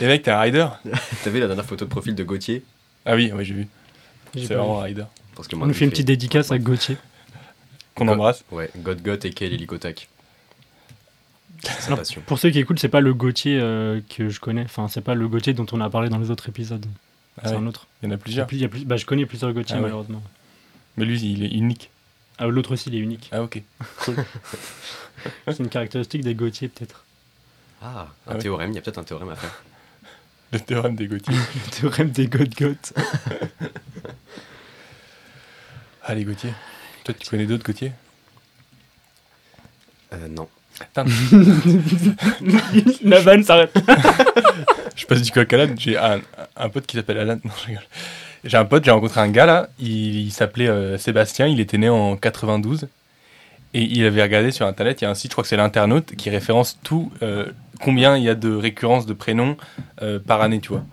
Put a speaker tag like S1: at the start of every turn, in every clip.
S1: Et mec, t'es un rider
S2: T'as vu la dernière photo de profil de Gauthier?
S1: Ah oui, oui, j'ai vu.
S3: J'ai
S1: C'est
S3: pas
S1: vraiment un rider.
S2: Parce que
S3: On
S2: moi,
S3: nous fait une petite dédicace à Gauthier.
S1: Qu'on
S2: God-
S1: embrasse.
S2: Ouais, God God et Kel Helicotac. C'est
S3: Alors,
S2: passion.
S3: Pour ceux qui écoutent, c'est pas le Gauthier euh, que je connais. Enfin, c'est pas le Gauthier dont on a parlé dans les autres épisodes.
S1: Ah
S3: c'est
S1: ouais,
S3: un autre.
S1: Il y en a
S3: Il y a
S1: plusieurs.
S3: plus- il y a plus- bah, je connais plusieurs Gauthier,
S1: Ah ouais.
S3: malheureusement.
S1: Mais lui, il est unique.
S3: Ah, L'autre aussi, il est unique.
S1: Ah ok.
S3: C'est une caractéristique des Gauthier, peut-être.
S2: Ah,
S1: Ah
S2: un
S1: ouais.
S2: théorème, il y a peut-être un théorème à faire.
S1: Le théorème des Gauthier.
S3: Le théorème des God-Goth.
S1: Ah les Gauthier. Toi, tu connais d'autres Gauthier?
S2: Euh, non.
S3: La vanne s'arrête.
S1: je passe du coq à l'âne. J'ai un, un pote qui s'appelle Alan. Non, je rigole. J'ai un pote, j'ai rencontré un gars là. Il, il s'appelait euh, Sébastien. Il était né en 92. Et il avait regardé sur internet, il y a un site, je crois que c'est l'internaute, qui référence tout, euh, combien il y a de récurrences de prénoms euh, par année, tu vois.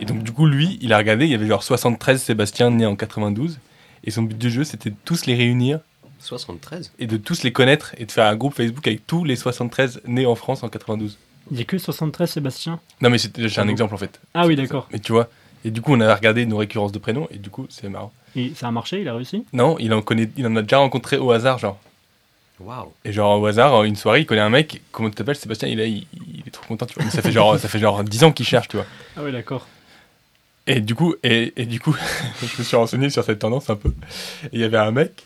S1: Et donc, du coup, lui, il a regardé, il y avait genre 73 Sébastien nés en 92. Et son but du jeu, c'était de tous les réunir
S2: 73
S1: et de tous les connaître et de faire un groupe Facebook avec tous les 73 nés en France en 92.
S3: Il y a que 73 Sébastien?
S1: Non, mais c'est j'ai un
S3: Ah
S1: exemple en fait.
S3: Ah oui, d'accord.
S1: Mais tu vois, et du coup, on a regardé nos récurrences de prénoms et du coup, c'est marrant.
S3: Et ça a marché, il a réussi?
S1: Non, il en connaît, il en a déjà rencontré au hasard, genre.
S2: Waouh
S1: Et genre au hasard, une soirée, il connaît un mec, comment tu t'appelles Sébastien, il est, il, il est trop content, tu vois. Mais ça fait genre, ça fait genre 10 ans qu'il cherche, tu vois.
S3: Ah oui, d'accord.
S1: Et du coup, et, et du coup, je me suis renseigné sur cette tendance un peu. Et il y avait un mec,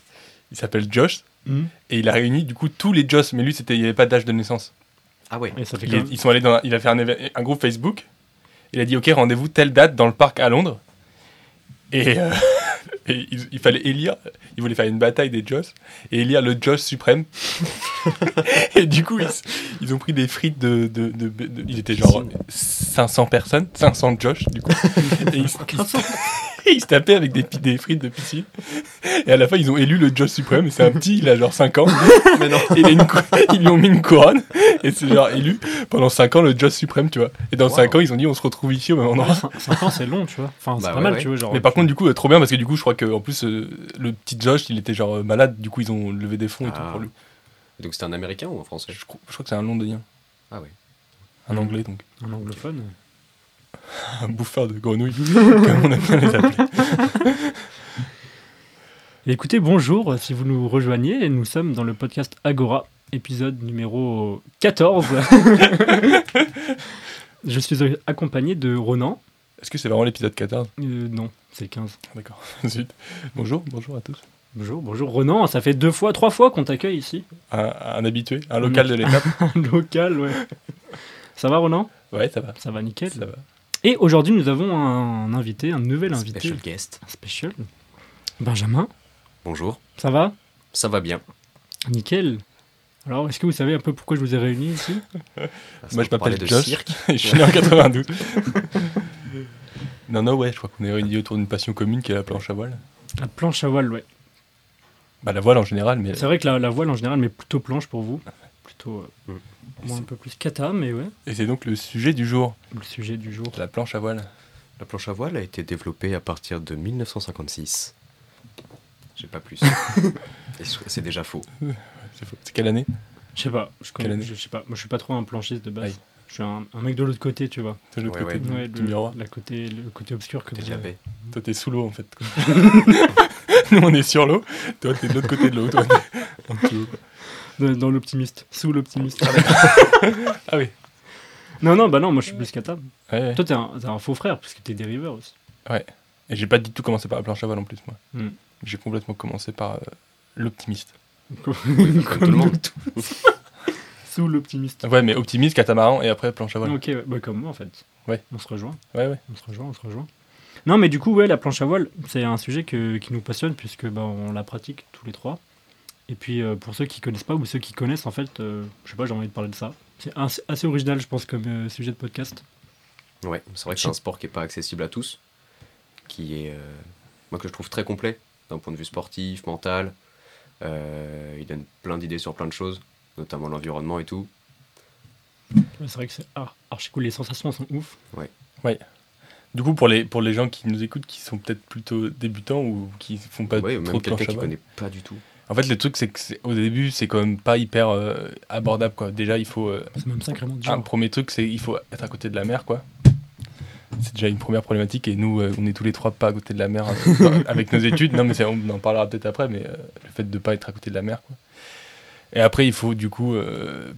S1: il s'appelle Josh,
S3: Hmm.
S1: et il a réuni du coup tous les Josh, mais lui, c'était, il n'y avait pas d'âge de naissance.
S2: Ah ouais.
S3: Et ça fait
S1: Il
S3: même...
S1: ils sont allés dans, il a fait un, un groupe Facebook. Il a dit ok rendez-vous telle date dans le parc à Londres. Et, euh, Et il, fallait élire, il voulait faire une bataille des Joss, et élire le Joss suprême. et du coup, ils, ont pris des frites de. de, de, genre 500 personnes, 500 Josh, du coup. Et ils, 500. Ils se tapait avec des, frites de piscine. Et à la fin, ils ont élu le Josh suprême. C'est un petit, il a genre 5 ans.
S2: Mais non.
S1: Ils lui ont mis une couronne. Et c'est genre élu pendant 5 ans le Josh suprême, tu vois. Et dans
S2: Wow.
S1: 5 ans, ils ont dit on se retrouve ici au même endroit.
S3: 5 ans, c'est long, tu vois. Enfin, c'est
S2: bah
S3: pas mal, tu vois.
S1: Mais par contre, du coup, euh, trop bien parce que du coup, je crois que en plus, euh, le petit Josh, il était genre euh, malade. Du coup, ils ont levé des fonds et tout pour ah. lui.
S2: Donc c'était un américain ou un français?
S1: Je, crois- je crois que c'est un londonien,
S2: Ah oui.
S1: un anglais donc.
S3: un anglophone.
S1: Un bouffeur de grenouilles, comme on aime les appeler.
S3: Écoutez, bonjour, si vous nous rejoignez, nous sommes dans le podcast Agora, épisode numéro 14. Je suis accompagné de Ronan.
S1: Est-ce que c'est vraiment l'épisode 14
S3: Euh, non, c'est le 15.
S1: D'accord. Bonjour, bonjour à tous.
S3: Bonjour, bonjour Ronan, ça fait deux fois, trois fois qu'on t'accueille ici.
S1: Un, un habitué, un local de l'étape.
S3: Un local, ouais. Ça va Ronan?
S1: Ouais, ça va.
S3: Ça va nickel.
S1: Ça va.
S3: Et aujourd'hui, nous avons un invité, un nouvel invité.
S2: Special guest.
S3: Un special. Benjamin,
S2: Bonjour.
S3: ça va?
S2: Ça va bien.
S3: Nickel. Alors, est-ce que vous savez un peu pourquoi je vous ai réunis ici?
S1: Moi, je m'appelle Josh.
S2: cirque.
S1: je suis né en 92. non, non, ouais, je crois qu'on est réunis autour d'une passion commune qui est la planche à voile.
S3: La planche à voile, ouais.
S1: Bah, la voile en général, mais
S3: C'est vrai que la, la voile en général, mais plutôt planche pour vous. Plutôt. euh,
S2: Mm.
S3: Moi, un peu plus kata, mais ouais.
S1: Et c'est donc le sujet du jour,
S3: Le sujet du jour.
S1: la planche à voile.
S2: La planche à voile a été développée à partir de 1956. J'ai pas plus. C'est déjà faux.
S1: C'est faux. C'est quelle année?
S3: Je sais pas. Je, connais, je, sais pas. Moi, je suis pas trop un planchiste de base. Je suis un, un mec de l'autre côté, tu vois.
S1: C'est l'autre
S2: Ouais,
S1: côté
S2: ouais.
S1: du-
S3: Ouais, le, la côté, le côté obscur que
S2: de
S3: avez.
S2: baie.
S1: Toi, t'es sous l'eau en fait. Nous, on est sur l'eau. Toi, t'es de l'autre côté de l'eau. Toi, t'es en dessous.
S3: Dans, l'optimiste. Sous l'optimiste.
S1: Ah oui.
S3: non, non, bah non, moi je suis plus kata.
S1: Ouais, ouais.
S3: Toi, t'es un, t'es un faux frère, parce que t'es dériveur aussi.
S1: Et j'ai pas du tout commencé par la planche à voile en plus, moi.
S3: Hmm.
S1: J'ai complètement commencé par euh, l'optimiste.
S2: Comme tout le monde.
S3: Sous l'optimiste.
S1: Ouais, mais optimiste, catamaran et après planche à voile.
S3: Ok, ouais, bah, comme moi en fait.
S1: Ouais.
S3: On se rejoint.
S1: Ouais, ouais.
S3: On se rejoint, on se rejoint. Non, mais du coup, ouais, la planche à voile, c'est un sujet que- qui nous passionne puisque bah, on la pratique tous les trois. Et puis, euh, pour ceux qui connaissent pas ou ceux qui connaissent, en fait, euh, je sais pas, j'ai envie de parler de ça. C'est assez, original, je pense, comme euh, sujet de podcast.
S2: Ouais, c'est vrai que c'est un sport qui est pas accessible à tous, qui est, euh, moi que je trouve très complet d'un point de vue sportif, mental. Euh, il donne plein d'idées sur plein de choses, notamment l'environnement et tout.
S3: Ouais, C'est vrai que c'est ar- archi cool, les sensations sont ouf.
S1: Du coup, pour les, pour les gens qui nous écoutent, qui sont peut-être plutôt débutants ou qui font pas
S2: ouais, ou
S1: trop
S2: même
S1: de planche
S2: qui connaît pas du tout.
S1: En fait, le truc, c'est que c'est- au début, c'est quand même pas hyper euh, abordable, quoi. Déjà, il faut. euh,
S3: C'est même sacrément
S1: un
S3: dur.
S1: premier truc, c'est il faut être à côté de la mer, quoi. c'est déjà une première problématique. Et nous, euh, on est tous les trois pas à côté de la mer avec nos études. Non, mais on en parlera peut-être après, mais le fait de pas être à côté de la mer. Quoi. Et après, il faut du coup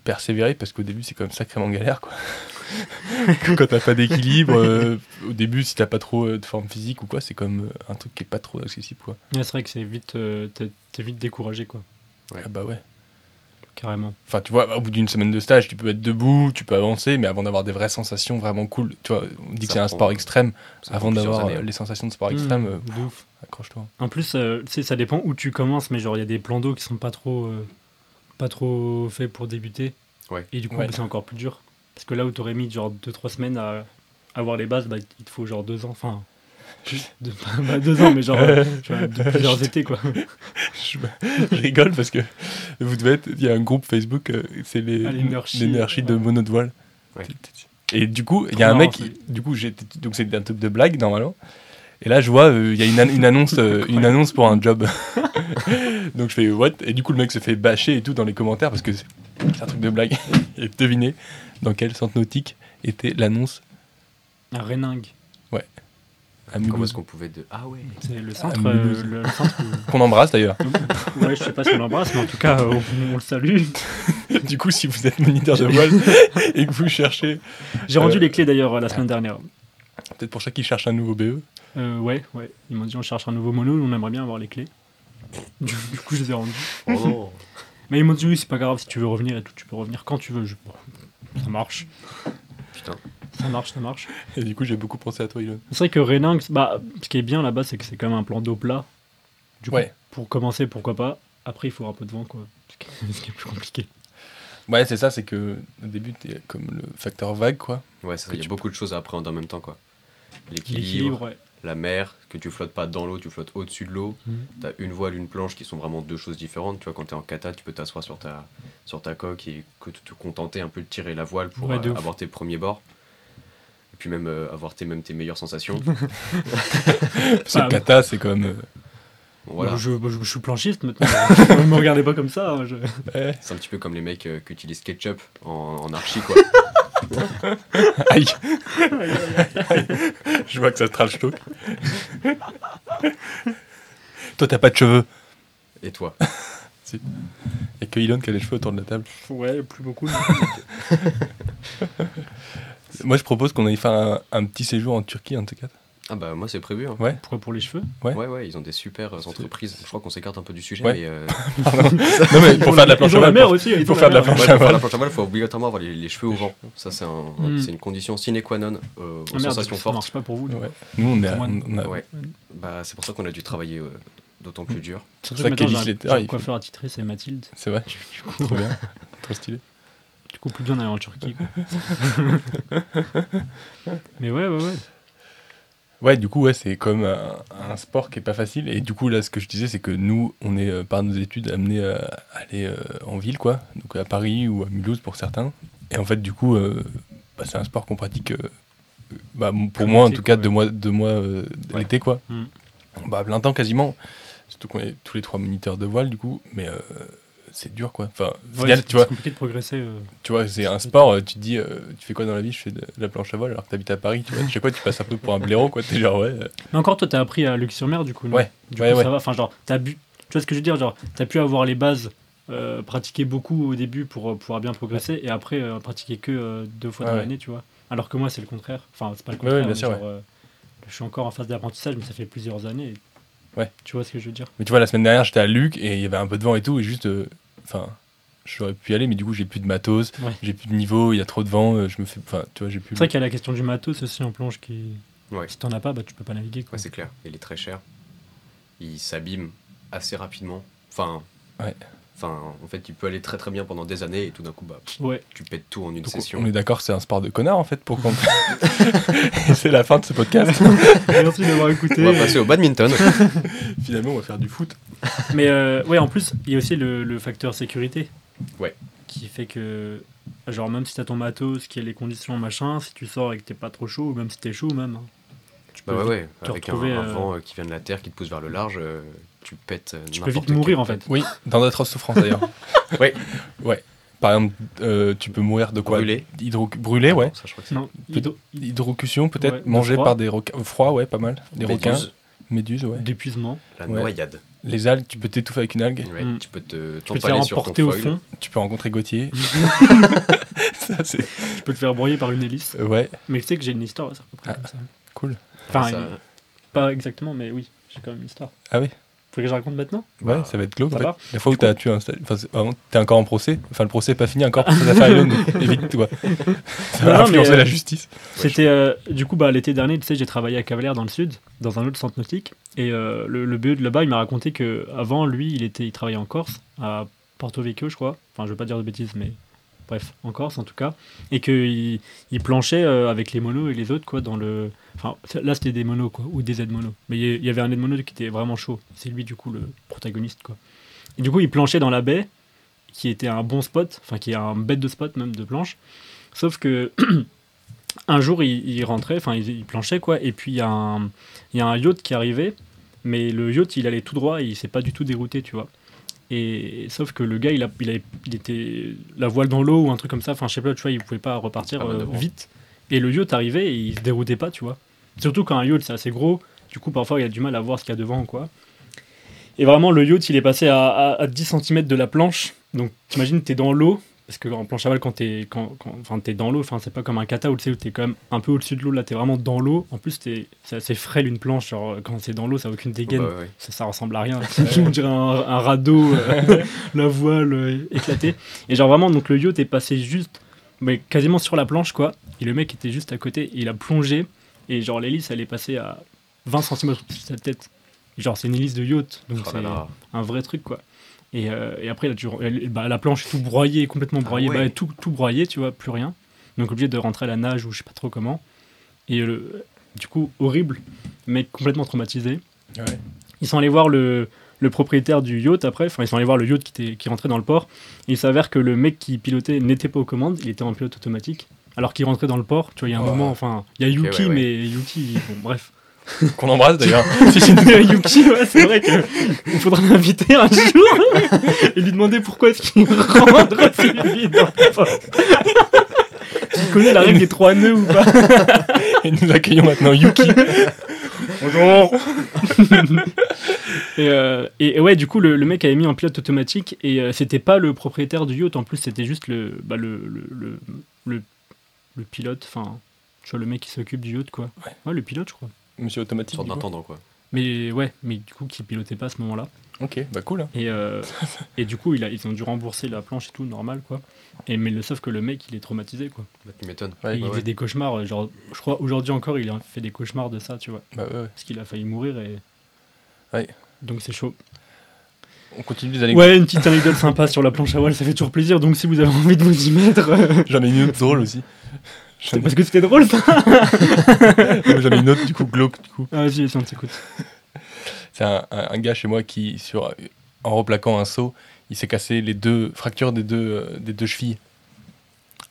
S1: persévérer parce qu'au début, c'est quand même sacrément galère. Quoi. quand t'as pas d'équilibre, euh, au début, si t'as pas trop euh, de forme physique ou quoi, c'est comme euh, un truc qui est pas trop accessible. Quoi.
S3: Ouais, c'est vrai que c'est vite, euh, t'es t'es vite découragé, quoi.
S2: Ouais.
S1: Ah bah ouais.
S3: Carrément.
S1: Enfin, tu vois, au bout d'une semaine de stage, tu peux être debout, tu peux avancer, mais avant d'avoir des vraies sensations vraiment cool, tu vois, on dit
S2: Ça
S1: que c'est un sport extrême. Avant d'avoir
S2: années,
S1: euh,
S2: hein.
S1: les sensations de sport
S3: Mmh,
S1: extrême, euh,
S3: de ouf.
S1: accroche-toi.
S3: En plus, euh, tu sais, ça dépend où tu commences, mais genre, il y a des plans d'eau qui sont pas trop, euh, pas trop faits pour débuter.
S2: Ouais.
S3: Et du coup,
S1: Ouais.
S3: c'est encore plus dur. Parce que là où t'aurais mis genre 2-3 semaines à avoir les bases, bah, il te faut genre 2 ans. Enfin, juste deux, pas 2 ans, mais genre euh, tu vois, de plusieurs étés, quoi.
S1: je, je rigole parce que vous devez être. Il y a un groupe Facebook, euh, c'est les
S3: Ah, l'énergie.
S1: de
S3: Ouais.
S1: mono de voile.
S2: Ouais.
S1: Et du coup, il y a un mec, qui- du coup, donc c'est un truc de blague normalement. Et là, je vois, euh, il y a une, an- une annonce, euh, une annonce pour un job. donc je fais what? Et du coup, le mec se fait bâcher et tout dans les commentaires parce que c'est, c'est un truc de blague. et devinez dans quel centre nautique était l'annonce
S3: Un Réningue.
S1: à
S2: Comment est-ce qu'on pouvait de ah ouais
S3: C'est le centre.
S1: Ah,
S3: euh,
S1: Mulhouse.
S3: le, le centre où-
S1: Qu'on embrasse d'ailleurs.
S3: Ouais, je sais pas si on l'embrasse, mais en tout cas, euh, on, on le salue.
S1: du coup, si vous êtes moniteur de voile et que vous cherchez,
S3: J'ai rendu
S1: Euh,
S3: les clés d'ailleurs la semaine dernière.
S1: peut-être pour ça qu'ils cherchent un nouveau BE.
S3: Euh, ouais, ouais. Ils m'ont dit on cherche un nouveau mono, on aimerait bien avoir les clés. Du, du coup, je les ai rendues.
S2: Oh
S3: Mais ils m'ont dit oui, c'est pas grave, si tu veux revenir et tout, tu peux revenir quand tu veux. Je... ça marche,
S2: Putain.
S3: ça marche, ça marche.
S1: Et du coup, j'ai beaucoup pensé à toi, Elon.
S3: C'est vrai que Réningue, bah, ce qui est bien là-bas, c'est que c'est quand même un plan d'eau plat. Du coup,
S1: Ouais.
S3: pour commencer, pourquoi pas. Après, il faut un peu de vent, quoi. Ce qui est- plus compliqué.
S1: Ouais, c'est ça, c'est que au début, t'es comme le facteur vague, quoi.
S2: Ouais, ça, il y a
S1: tu
S2: beaucoup de choses à appréhender en même temps, quoi. L'équilibre,
S3: L'équilibre, ouais.
S2: La mer, que tu flottes pas dans l'eau, tu flottes au-dessus de l'eau.
S3: Mhm.
S2: T'as une voile, une planche qui sont vraiment deux choses différentes. Tu vois, quand t'es en kata, tu peux t'asseoir sur ta, sur ta coque et que te, te contenter un peu de tirer la voile pour
S3: Ouais,
S2: euh, avoir tes premiers bords. Et puis même euh, avoir tes, même tes meilleures sensations.
S1: Parce que
S3: Ah,
S1: le kata, c'est comme. euh,
S2: Bon, voilà.
S3: Je, je- je suis planchiste maintenant. ne me regardez pas comme ça. hein, je-
S1: ouais.
S2: C'est un petit peu comme les mecs euh, qui utilisent ketchup en, en archi, quoi.
S1: Aïe Je vois que ça se trash talk. Toi, t'as pas de cheveux.
S2: Et toi
S1: y a que Elon qui a les cheveux autour de la table.
S3: Ouais, plus beaucoup.
S1: Moi, je propose qu'on aille faire un, un petit séjour en Turquie, en tout cas.
S2: Ah bah moi c'est prévu. hein.
S1: Ouais.
S3: Pourquoi pour les cheveux?
S1: Ouais.
S2: Ouais, ouais, ils ont des super euh, entreprises. Je crois qu'on s'écarte un peu du sujet,
S1: Ouais.
S2: mais euh,
S1: Non, mais pour faire de la planche à voile, pour-
S3: aussi.
S1: il
S3: ils
S1: faut
S3: ont
S1: faire de la planche à
S2: pour faire
S1: voile.
S2: la planche à voile, il faut obligatoirement avoir les, les cheveux au vent. Ça c'est un-
S3: Mm.
S2: c'est une condition sine qua non euh, aux
S3: Ah
S2: sensations
S3: ça
S2: fortes.
S3: marche pas pour vous.
S1: Ouais. Nous, on, est à-
S3: Moi,
S1: on a-
S2: Ouais. Bah c'est pour ça qu'on a dû travailler euh, d'autant plus dur.
S1: Ça
S3: maintenant,
S1: qu'Elise
S3: j'ai un-
S1: Letter,
S3: j'ai un
S1: il
S3: coiffeur attitré, c'est Mathilde.
S1: C'est vrai. Trop bien. Trop stylé.
S3: Du coup, plus besoin d'aller en Turquie. Mais ouais, ouais, ouais.
S1: Ouais, du coup, ouais, c'est comme un, un sport qui est pas facile. Et du coup, là, ce que je disais, c'est que nous, on est, euh, par nos études, amenés à aller euh, en ville, quoi. Donc à Paris ou à Mulhouse pour certains. Et en fait, du coup, euh, bah, c'est un sport qu'on pratique, euh, bah, pour moi, en tout cas, deux mois, deux mois euh,
S2: Ouais.
S1: l'été, quoi.
S3: Mm.
S1: Bah, plein temps quasiment. Surtout qu'on est tous les trois moniteurs de voile, du coup. Mais euh, c'est dur, quoi. Enfin,
S3: Ouais, c'est-
S1: tu vois,
S3: compliqué de progresser. euh.
S1: tu vois, c'est un sport, euh, tu te dis, euh, tu fais quoi dans la vie? Je fais de la planche à voile alors que t'habites à Paris, tu vois. Je sais quoi, tu passes un peu pour un blaireau, quoi. T'es genre, ouais.
S3: Mais encore, toi, t'as appris à Luxe-sur-Mer, du coup. non?
S1: Ouais,
S3: Du
S1: ouais,
S3: coup,
S1: ouais.
S3: ça va. Enfin, genre, t'as bu... Tu vois ce que je veux dire? Genre, t'as pu avoir les bases, pratiquer beaucoup au début pour pouvoir bien progresser, et après, pratiquer que deux fois dans l'année, tu vois. Alors que moi, c'est le contraire. Enfin, c'est pas le contraire.
S1: bien
S3: mais
S1: sûr,
S3: genre, je suis encore en phase d'apprentissage, mais ça fait plusieurs années. et-
S1: Ouais.
S3: Tu vois ce que je veux dire
S1: Mais tu vois, la semaine dernière, j'étais à Luc et il y avait un peu de vent et tout, et juste. euh, Enfin, j'aurais pu y aller, mais du coup, j'ai plus de matos,
S3: Ouais.
S1: j'ai plus de niveau, il y a trop de vent, euh, je me fais. Enfin, tu vois, j'ai plus.
S3: C'est vrai qu'il y a la question du matos aussi en planche qui.
S2: Ouais.
S3: Si t'en as pas, bah, tu peux pas naviguer. Quoi.
S2: Ouais, c'est clair. Il est très cher. Il s'abîme assez rapidement. Enfin.
S1: Ouais.
S2: Enfin, en fait, il peut aller très très bien pendant des années et tout d'un coup, bah,
S3: Ouais.
S2: tu pètes tout en une
S1: Donc,
S2: session.
S1: on est d'accord, c'est un sport de connard en fait pour qu'on. C'est la fin de ce podcast.
S3: Merci d'avoir écouté.
S2: On va passer au badminton.
S1: Finalement, on va faire du foot.
S3: Mais euh, ouais, en plus, il y a aussi le, le facteur sécurité.
S2: Ouais.
S3: Qui fait que, genre, même si t'as ton matos, qui a les conditions, machin, si tu sors et que t'es pas trop chaud, ou même si t'es chaud, même, hein, tu
S2: bah
S3: peux,
S2: ouais, ouais.
S3: te
S2: Avec un,
S3: retrouver,
S2: un
S3: euh,
S2: vent euh, qui vient de la terre, qui te pousse vers le large, euh, tu pètes. euh,
S3: tu peux vite mourir en fait.
S1: Oui, dans d'atroces souffrances d'ailleurs.
S2: Ouais.
S1: Ouais. Par exemple, euh, tu peux mourir de quoi
S2: Brûlé.
S1: Hydro... Brûlé,
S2: Ah
S1: ouais.
S2: non, ça, je crois que c'est-
S3: Non, hydro-
S1: Hydrocution, peut-être.
S3: Ouais,
S1: Mangé
S3: froid.
S1: par des requins. Froid, ouais, pas mal. Des requins.
S2: Méduse,
S1: Méduses, ouais.
S3: d'épuisement.
S2: La
S1: Ouais.
S2: noyade.
S1: Les algues, tu peux t'étouffer avec une algue.
S2: Ouais,
S3: Mm.
S2: Tu peux te
S3: Tu peux te faire emporter au fond.
S1: Tu peux rencontrer Gauthier. ça.
S3: Tu peux te faire broyer par une hélice.
S1: euh, Ouais,
S3: Mais tu sais que j'ai une histoire, c'est à peu près
S1: Ah.
S3: comme ça.
S1: cool.
S3: Enfin,
S2: Ça-
S3: pas exactement, mais oui, j'ai quand même une histoire.
S1: Ah oui
S3: que je raconte maintenant
S1: Ouais,
S2: Bah,
S1: ça va être glauque. en fait. La fois où t'as tué un. Enfin, t'es encore en procès. Enfin, le procès est pas fini encore pour cette affaire Elon. Évite, toi. Ça va
S3: non,
S1: influencer
S3: mais, euh,
S1: la justice.
S3: C'était euh, du coup bah, l'été dernier, tu sais, j'ai travaillé à Cavalière dans le sud, dans un autre centre nautique, et euh, le, le BE de là-bas, il m'a raconté que avant lui, il était, il travaillait en Corse, à Porto Vecchio, je crois. Enfin, je veux pas dire de bêtises, mais bref, en Corse en tout cas, et qu'il il planchait euh, avec les monos et les autres quoi dans le. Enfin, là c'était des monos quoi, ou des Z monos. Mais il y- avait un Z mono qui était vraiment chaud. C'est lui du coup le protagoniste quoi. Et du coup, il planchait dans la baie, qui était un bon spot, enfin qui est un bête de spot même de planche. Sauf que un jour, il, rentrait, enfin, il, planchait, quoi, et puis il y, a un- il y a un yacht qui arrivait, mais le yacht, il allait tout droit et il s'est pas du tout dérouté, tu vois. Et sauf que le gars, il, a, il, était la voile dans l'eau ou un truc comme ça, enfin, je sais pas, tu vois, il pouvait pas repartir euh, vite. Et le yacht arrivait et il se déroutait pas, tu vois. Surtout quand un yacht, c'est assez gros, du coup, parfois, il a du mal à voir ce qu'il y a devant, quoi. Et vraiment, le yacht, il est passé à, à, à 10 cm de la planche. Donc, t'imagines, t'es dans l'eau, parce que en planche à voile, quand t'es quand, quand, enfin, t'es dans l'eau, enfin, c'est pas comme un kata où tu t'es quand même un peu au-dessus de l'eau, là, t'es vraiment dans l'eau. En plus, t'es- c'est assez frêle une planche, genre, quand c'est dans l'eau, ça a aucune dégaine.
S2: Bah, ouais.
S3: Ça, ça ressemble à rien. On dirait un, un radeau, euh, la voile euh, éclatée. Et genre vraiment, donc le yacht est passé juste, mais quasiment sur la planche, quoi. Et le mec était juste à côté, et il a plongé, et genre l'hélice, elle est passée à 20 cm de sa tête. Genre, c'est une hélice de yacht, donc
S2: Oh
S3: c'est un vrai truc, quoi. Et, euh, et après, là, tu, elle- bah, la planche est tout broyée, complètement
S2: Ah
S3: broyée,
S2: ouais.
S3: bah, tout, tout broyé, tu vois, plus rien. Donc obligé de rentrer à la nage ou je sais pas trop comment. Et le, du coup, horrible, mec complètement traumatisé.
S1: Ouais.
S3: Ils sont allés voir le, le propriétaire du yacht après, enfin ils sont allés voir le yacht qui, était, qui rentrait dans le port. Et il s'avère que le mec qui pilotait n'était pas aux commandes, il était en pilote automatique. Alors qu'il rentrait dans le port, tu vois, il y a un
S1: Oh.
S3: moment, enfin, il y a Yuki,
S2: ouais, ouais.
S3: mais Yuki, bon, bref.
S1: Qu'on embrasse d'ailleurs. Si, si.
S3: Yuki, ouais, c'est vrai qu'il faudra l'inviter un jour et lui demander pourquoi est-ce qu'il rentre si vite dans. Tu connais la règle des trois nœuds ou pas
S1: Et nous accueillons maintenant Yuki.
S3: Bonjour et, euh, et, et ouais, du coup, le, le mec avait mis en pilote automatique et euh, c'était pas le propriétaire du yacht, en plus, c'était juste le, bah, le, le, le, le, le pilote, enfin, tu vois, le mec qui s'occupe du yacht, quoi.
S1: Ouais.
S3: le pilote, je crois.
S1: Monsieur automatique.
S2: Sorte
S1: du coup.
S2: d'intendant, quoi.
S3: Mais ouais, mais du coup, qui pilotait pas à ce moment-là.
S1: Ok, bah cool. hein.
S3: Et, euh, et du coup, il a, ils ont dû rembourser la planche et tout, normal, quoi. Et, mais le, sauf que le mec, il est traumatisé, quoi.
S2: Bah, tu m'étonnes.
S1: Ouais,
S3: il
S2: ouais,
S3: fait
S2: ouais.
S3: des cauchemars, euh, genre, je crois, aujourd'hui encore, il a fait des cauchemars de ça, tu vois.
S1: Bah ouais, ouais.
S3: Parce qu'il a failli mourir et.
S1: Ouais.
S3: Donc c'est chaud.
S1: On continue les anecdotes.
S3: Ouais, une petite anecdote sympa sur la planche à voile, ça fait toujours plaisir. Donc si vous avez envie de vous y mettre, euh,
S1: J'en ai une autre drôle aussi.
S3: C'est parce que c'était drôle ça.
S1: Ai une autre du coup glauque du coup.
S3: Ah, vas-y, on t'écoute.
S1: C'est un, un- un gars chez moi qui, sur, en replaquant un seau, il s'est cassé les deux fractures des deux, euh, des deux chevilles.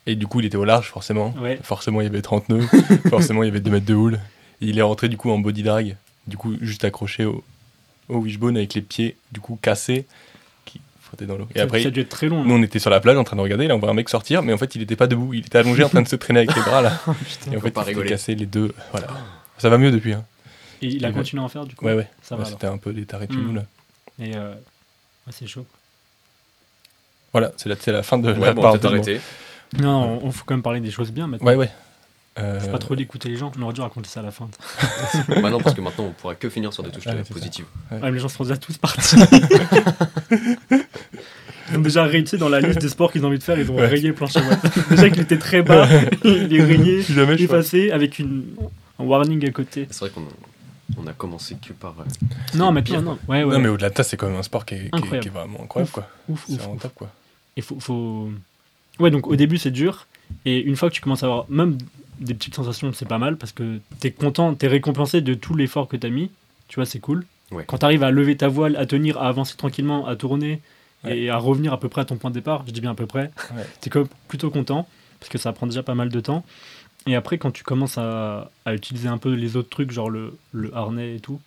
S1: Et du coup, il était au large, forcément.
S3: Ouais.
S1: Forcément, il y avait 30 nœuds. forcément, il y avait 2 mètres de houle. Et il est rentré du coup en body drag. Du coup, juste accroché au, au wishbone avec les pieds, du coup, cassés, dans l'eau. Et
S3: ça,
S1: après,
S3: ça a dû être très long.
S1: nous, on était sur la plage en train de regarder. Là, on voit un mec sortir, mais en fait, il était pas debout. Il était allongé en train de se traîner avec les bras là.
S3: Oh, putain.
S1: Et en fait,
S2: pas
S1: il
S2: rigoler.
S1: cassé les deux. Voilà. Ça va mieux depuis. Hein.
S3: Et il a continué à en faire du coup?
S1: Ouais, ouais.
S3: Ça
S1: Ouais,
S3: va. alors.
S1: C'était un peu des tarés
S3: Mm.
S1: nous là.
S3: Et euh, ouais, c'est chaud.
S1: Voilà, c'est la, c'est la fin de
S2: Ouais,
S1: la
S2: bon,
S1: part
S2: arrêter.
S3: Non, on, on faut quand même parler des choses bien maintenant.
S1: Ouais, ouais. Euh,
S3: Faut pas trop d'écouter les gens. On aurait dû raconter ça à la fin.
S2: bah non, parce que maintenant, on pourra que finir sur des touches
S1: Ouais,
S2: euh, positives.
S3: Ouais, mais les gens sont déjà tous partis. Ont déjà rayé dans la liste des sports qu'ils ont envie de faire. Ils ont
S1: Ouais.
S3: rayé planche à voile. Déjà qu'il était très bas, il est rayé,
S1: jamais
S3: effacé avec une, un warning à côté.
S2: C'est vrai qu'on on a commencé que par. euh,
S3: Non, mais
S2: pire,
S3: non, non. Ouais, ouais.
S1: Non, mais au-delà de ça, c'est quand même un sport qui est, qui est-
S3: Incroyable.
S1: qui est vraiment incroyable, quoi.
S3: Ouf,
S1: C'est
S3: ouf,
S1: top, quoi.
S3: Il faut, faut- Ouais, donc au début c'est dur, et une fois que tu commences à avoir même des petites sensations, c'est pas mal parce que t'es content, t'es récompensé de tout l'effort que t'as mis, tu vois, c'est cool.
S2: Ouais.
S3: Quand t'arrives à lever ta voile, à tenir, à avancer tranquillement, à tourner
S1: Ouais.
S3: et à revenir à peu près à ton point de départ, je dis bien à peu près,
S1: Ouais.
S3: t'es quand même plutôt content parce que ça prend déjà pas mal de temps. Et après, quand tu commences à, à utiliser un peu les autres trucs, genre le, le harnais et tout,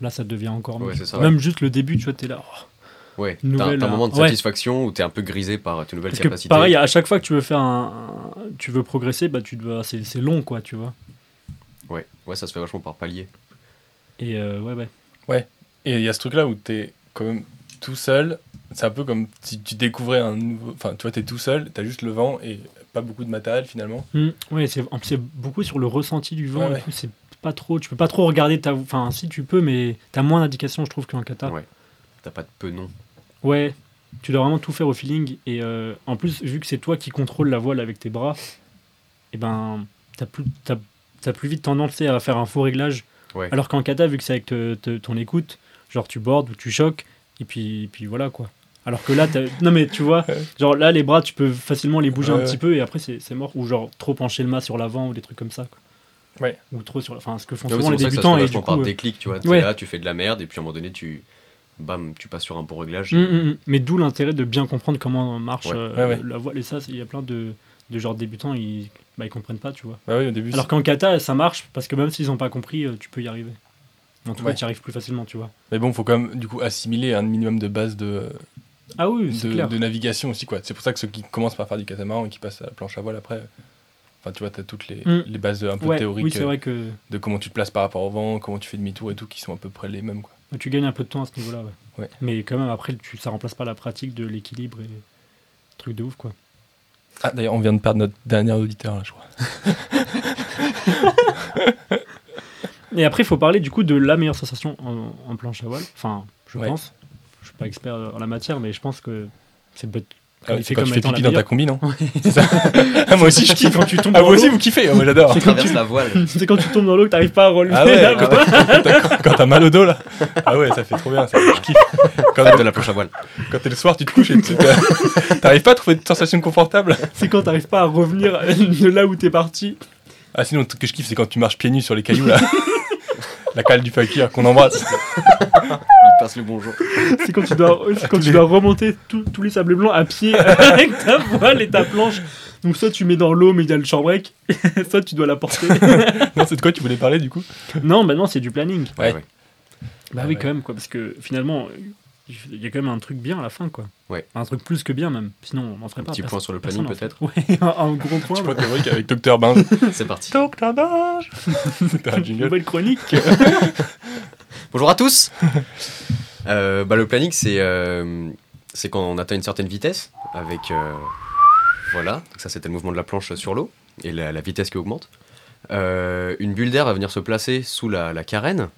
S3: là ça devient encore mieux.
S2: Ouais, ça,
S3: Même juste le début, tu vois, t'es là. oh,
S2: Ouais,
S3: nouvelle,
S2: t'as un moment de
S3: euh, ouais.
S2: satisfaction où t'es un peu grisé par tes nouvelles
S3: Parce que
S2: capacités.
S3: pareil, à chaque fois que tu veux faire un, un- tu veux progresser, bah tu dois, c'est c'est long quoi, tu vois.
S2: Ouais, ouais, ça se fait vachement par palier.
S3: Et euh, ouais ouais.
S1: Et il y a ce truc-là où t'es quand même tout seul. C'est un peu comme si tu découvrais un nouveau. Enfin, tu vois, t'es tout seul, t'as juste le vent et pas beaucoup de matériel finalement.
S3: Hmm, ouais, c'est beaucoup sur le ressenti du vent.
S1: Ouais,
S3: et
S1: ouais.
S3: C'est pas trop, tu peux pas trop regarder ta, enfin si tu peux, mais t'as moins d'indications je trouve qu'en kata.
S2: Ouais. T'as pas de penon.
S3: Ouais, tu dois vraiment tout faire au feeling. Et euh, en plus, vu que c'est toi qui contrôle la voile avec tes bras, et ben, t'as plus, t'as, t'as plus vite tendance à faire un faux réglage.
S2: Ouais.
S3: Alors qu'en kata, vu que c'est avec te- te- ton écoute, genre tu bordes ou tu choques, et puis, puis voilà quoi. Alors que là, non mais tu vois, genre là, les bras, tu peux facilement les bouger
S1: Ouais,
S3: un petit
S1: ouais.
S3: peu et après c'est, c'est mort. Ou genre trop pencher le mât sur l'avant ou des trucs comme ça. Quoi.
S1: Ouais.
S3: Ou trop sur la. Enfin, ce que font souvent les
S2: ça se
S3: débutants et du
S2: par
S3: coup. euh,
S2: déclic, tu vois.
S3: Ouais.
S2: là, tu fais de la merde, et puis à un moment donné, tu. Bam, tu passes sur un bon réglage.
S3: Hum, hum, hum. Mais d'où l'intérêt de bien comprendre comment marche
S2: Ouais.
S3: euh,
S1: Ouais, ouais.
S3: la voile. Et ça, il y a plein de, de genres débutants, ils, bah, ils comprennent pas, tu vois.
S1: Bah oui, au début.
S3: Alors qu'en kata, ça marche parce que même s'ils ont pas compris, euh, tu peux y arriver. En tout
S1: Ouais.
S3: cas, tu y arrives plus facilement, tu vois.
S1: Mais bon, faut quand même du coup assimiler un minimum de base de,
S3: Ah oui, c'est
S1: de,
S3: clair.
S1: de navigation aussi quoi. C'est pour ça que ceux qui commencent par faire du catamaran et qui passent à la planche à voile après, enfin tu vois, t'as toutes les,
S3: Mm.
S1: les bases un peu
S3: Ouais,
S1: théoriques
S3: oui,
S1: euh,
S3: vrai que
S1: de comment tu te places par rapport au vent, comment tu fais demi-tour et tout, qui sont à peu près les mêmes quoi.
S3: tu gagnes un peu de temps à ce niveau-là. Ouais.
S1: Ouais.
S3: Mais quand même, après, tu, ça remplace pas la pratique de l'équilibre et truc de ouf, quoi.
S1: Ah d'ailleurs, on vient de perdre notre dernier auditeur là, je crois.
S3: Et après, il faut parler du coup de la meilleure sensation en, en planche à voile. Enfin, je
S1: Ouais.
S3: pense. Je suis pas expert en la matière, mais je pense que c'est peut-être.
S1: Ah, c'est quand
S3: comme
S1: tu fais pipi dans ta combi, non C'est ça Ah, Moi aussi je kiffe.
S3: quand tu tombes
S1: Ah
S3: dans
S1: vous aussi vous kiffez, Ah, moi j'adore.
S2: Tu traverses la voile.
S3: C'est quand tu tombes dans l'eau que t'arrives pas à relever
S1: Ah ouais,
S3: la
S1: quand t'as- quand quand mal au dos là. Ah ouais, ça fait trop bien ça. Je kiffe. Quand,
S2: de la planche à voile.
S1: quand t'es le soir, tu te couches et tu- t'arrives pas à trouver de sensation confortable.
S3: C'est quand t'arrives pas à revenir de là où t'es parti.
S1: Ah sinon, le truc que je kiffe, c'est quand tu marches pieds nus sur les cailloux là. La cale du fakir qu'on embrasse.
S2: Passe le bonjour.
S3: C'est quand tu dois, c'est quand tu dois remonter tout- tous les sables blancs à pied avec ta voile et ta planche. Donc soit tu mets dans l'eau mais il y a le short-break, soit tu dois la porter.
S1: Non, c'est de quoi tu voulais parler du coup?
S3: Non, bah non, c'est du planning.
S1: Ouais.
S2: ouais.
S3: Bah
S1: Ah
S3: oui,
S1: ouais.
S3: quand même, quoi, parce que finalement, il y a quand même un truc bien à la fin, quoi.
S2: Ouais.
S3: Un truc plus que bien, même. Sinon, on n'en ferait
S2: Un
S3: pas.
S2: petit point sur le planning, peut-être.
S3: ferait. Ouais, un, un gros point.
S1: Tu
S3: bah.
S1: vois théorique avec Docteur Binge.
S2: C'est parti.
S1: Docteur Binge C'était un jingle.
S3: Nouvelle chronique.
S2: Bonjour à tous. Euh, bah, Le planning, c'est euh, c'est quand on atteint une certaine vitesse, avec... euh, voilà, ça c'était le mouvement de la planche sur l'eau, et la, vitesse qui augmente. Une bulle d'air va venir se placer sous la, la carène,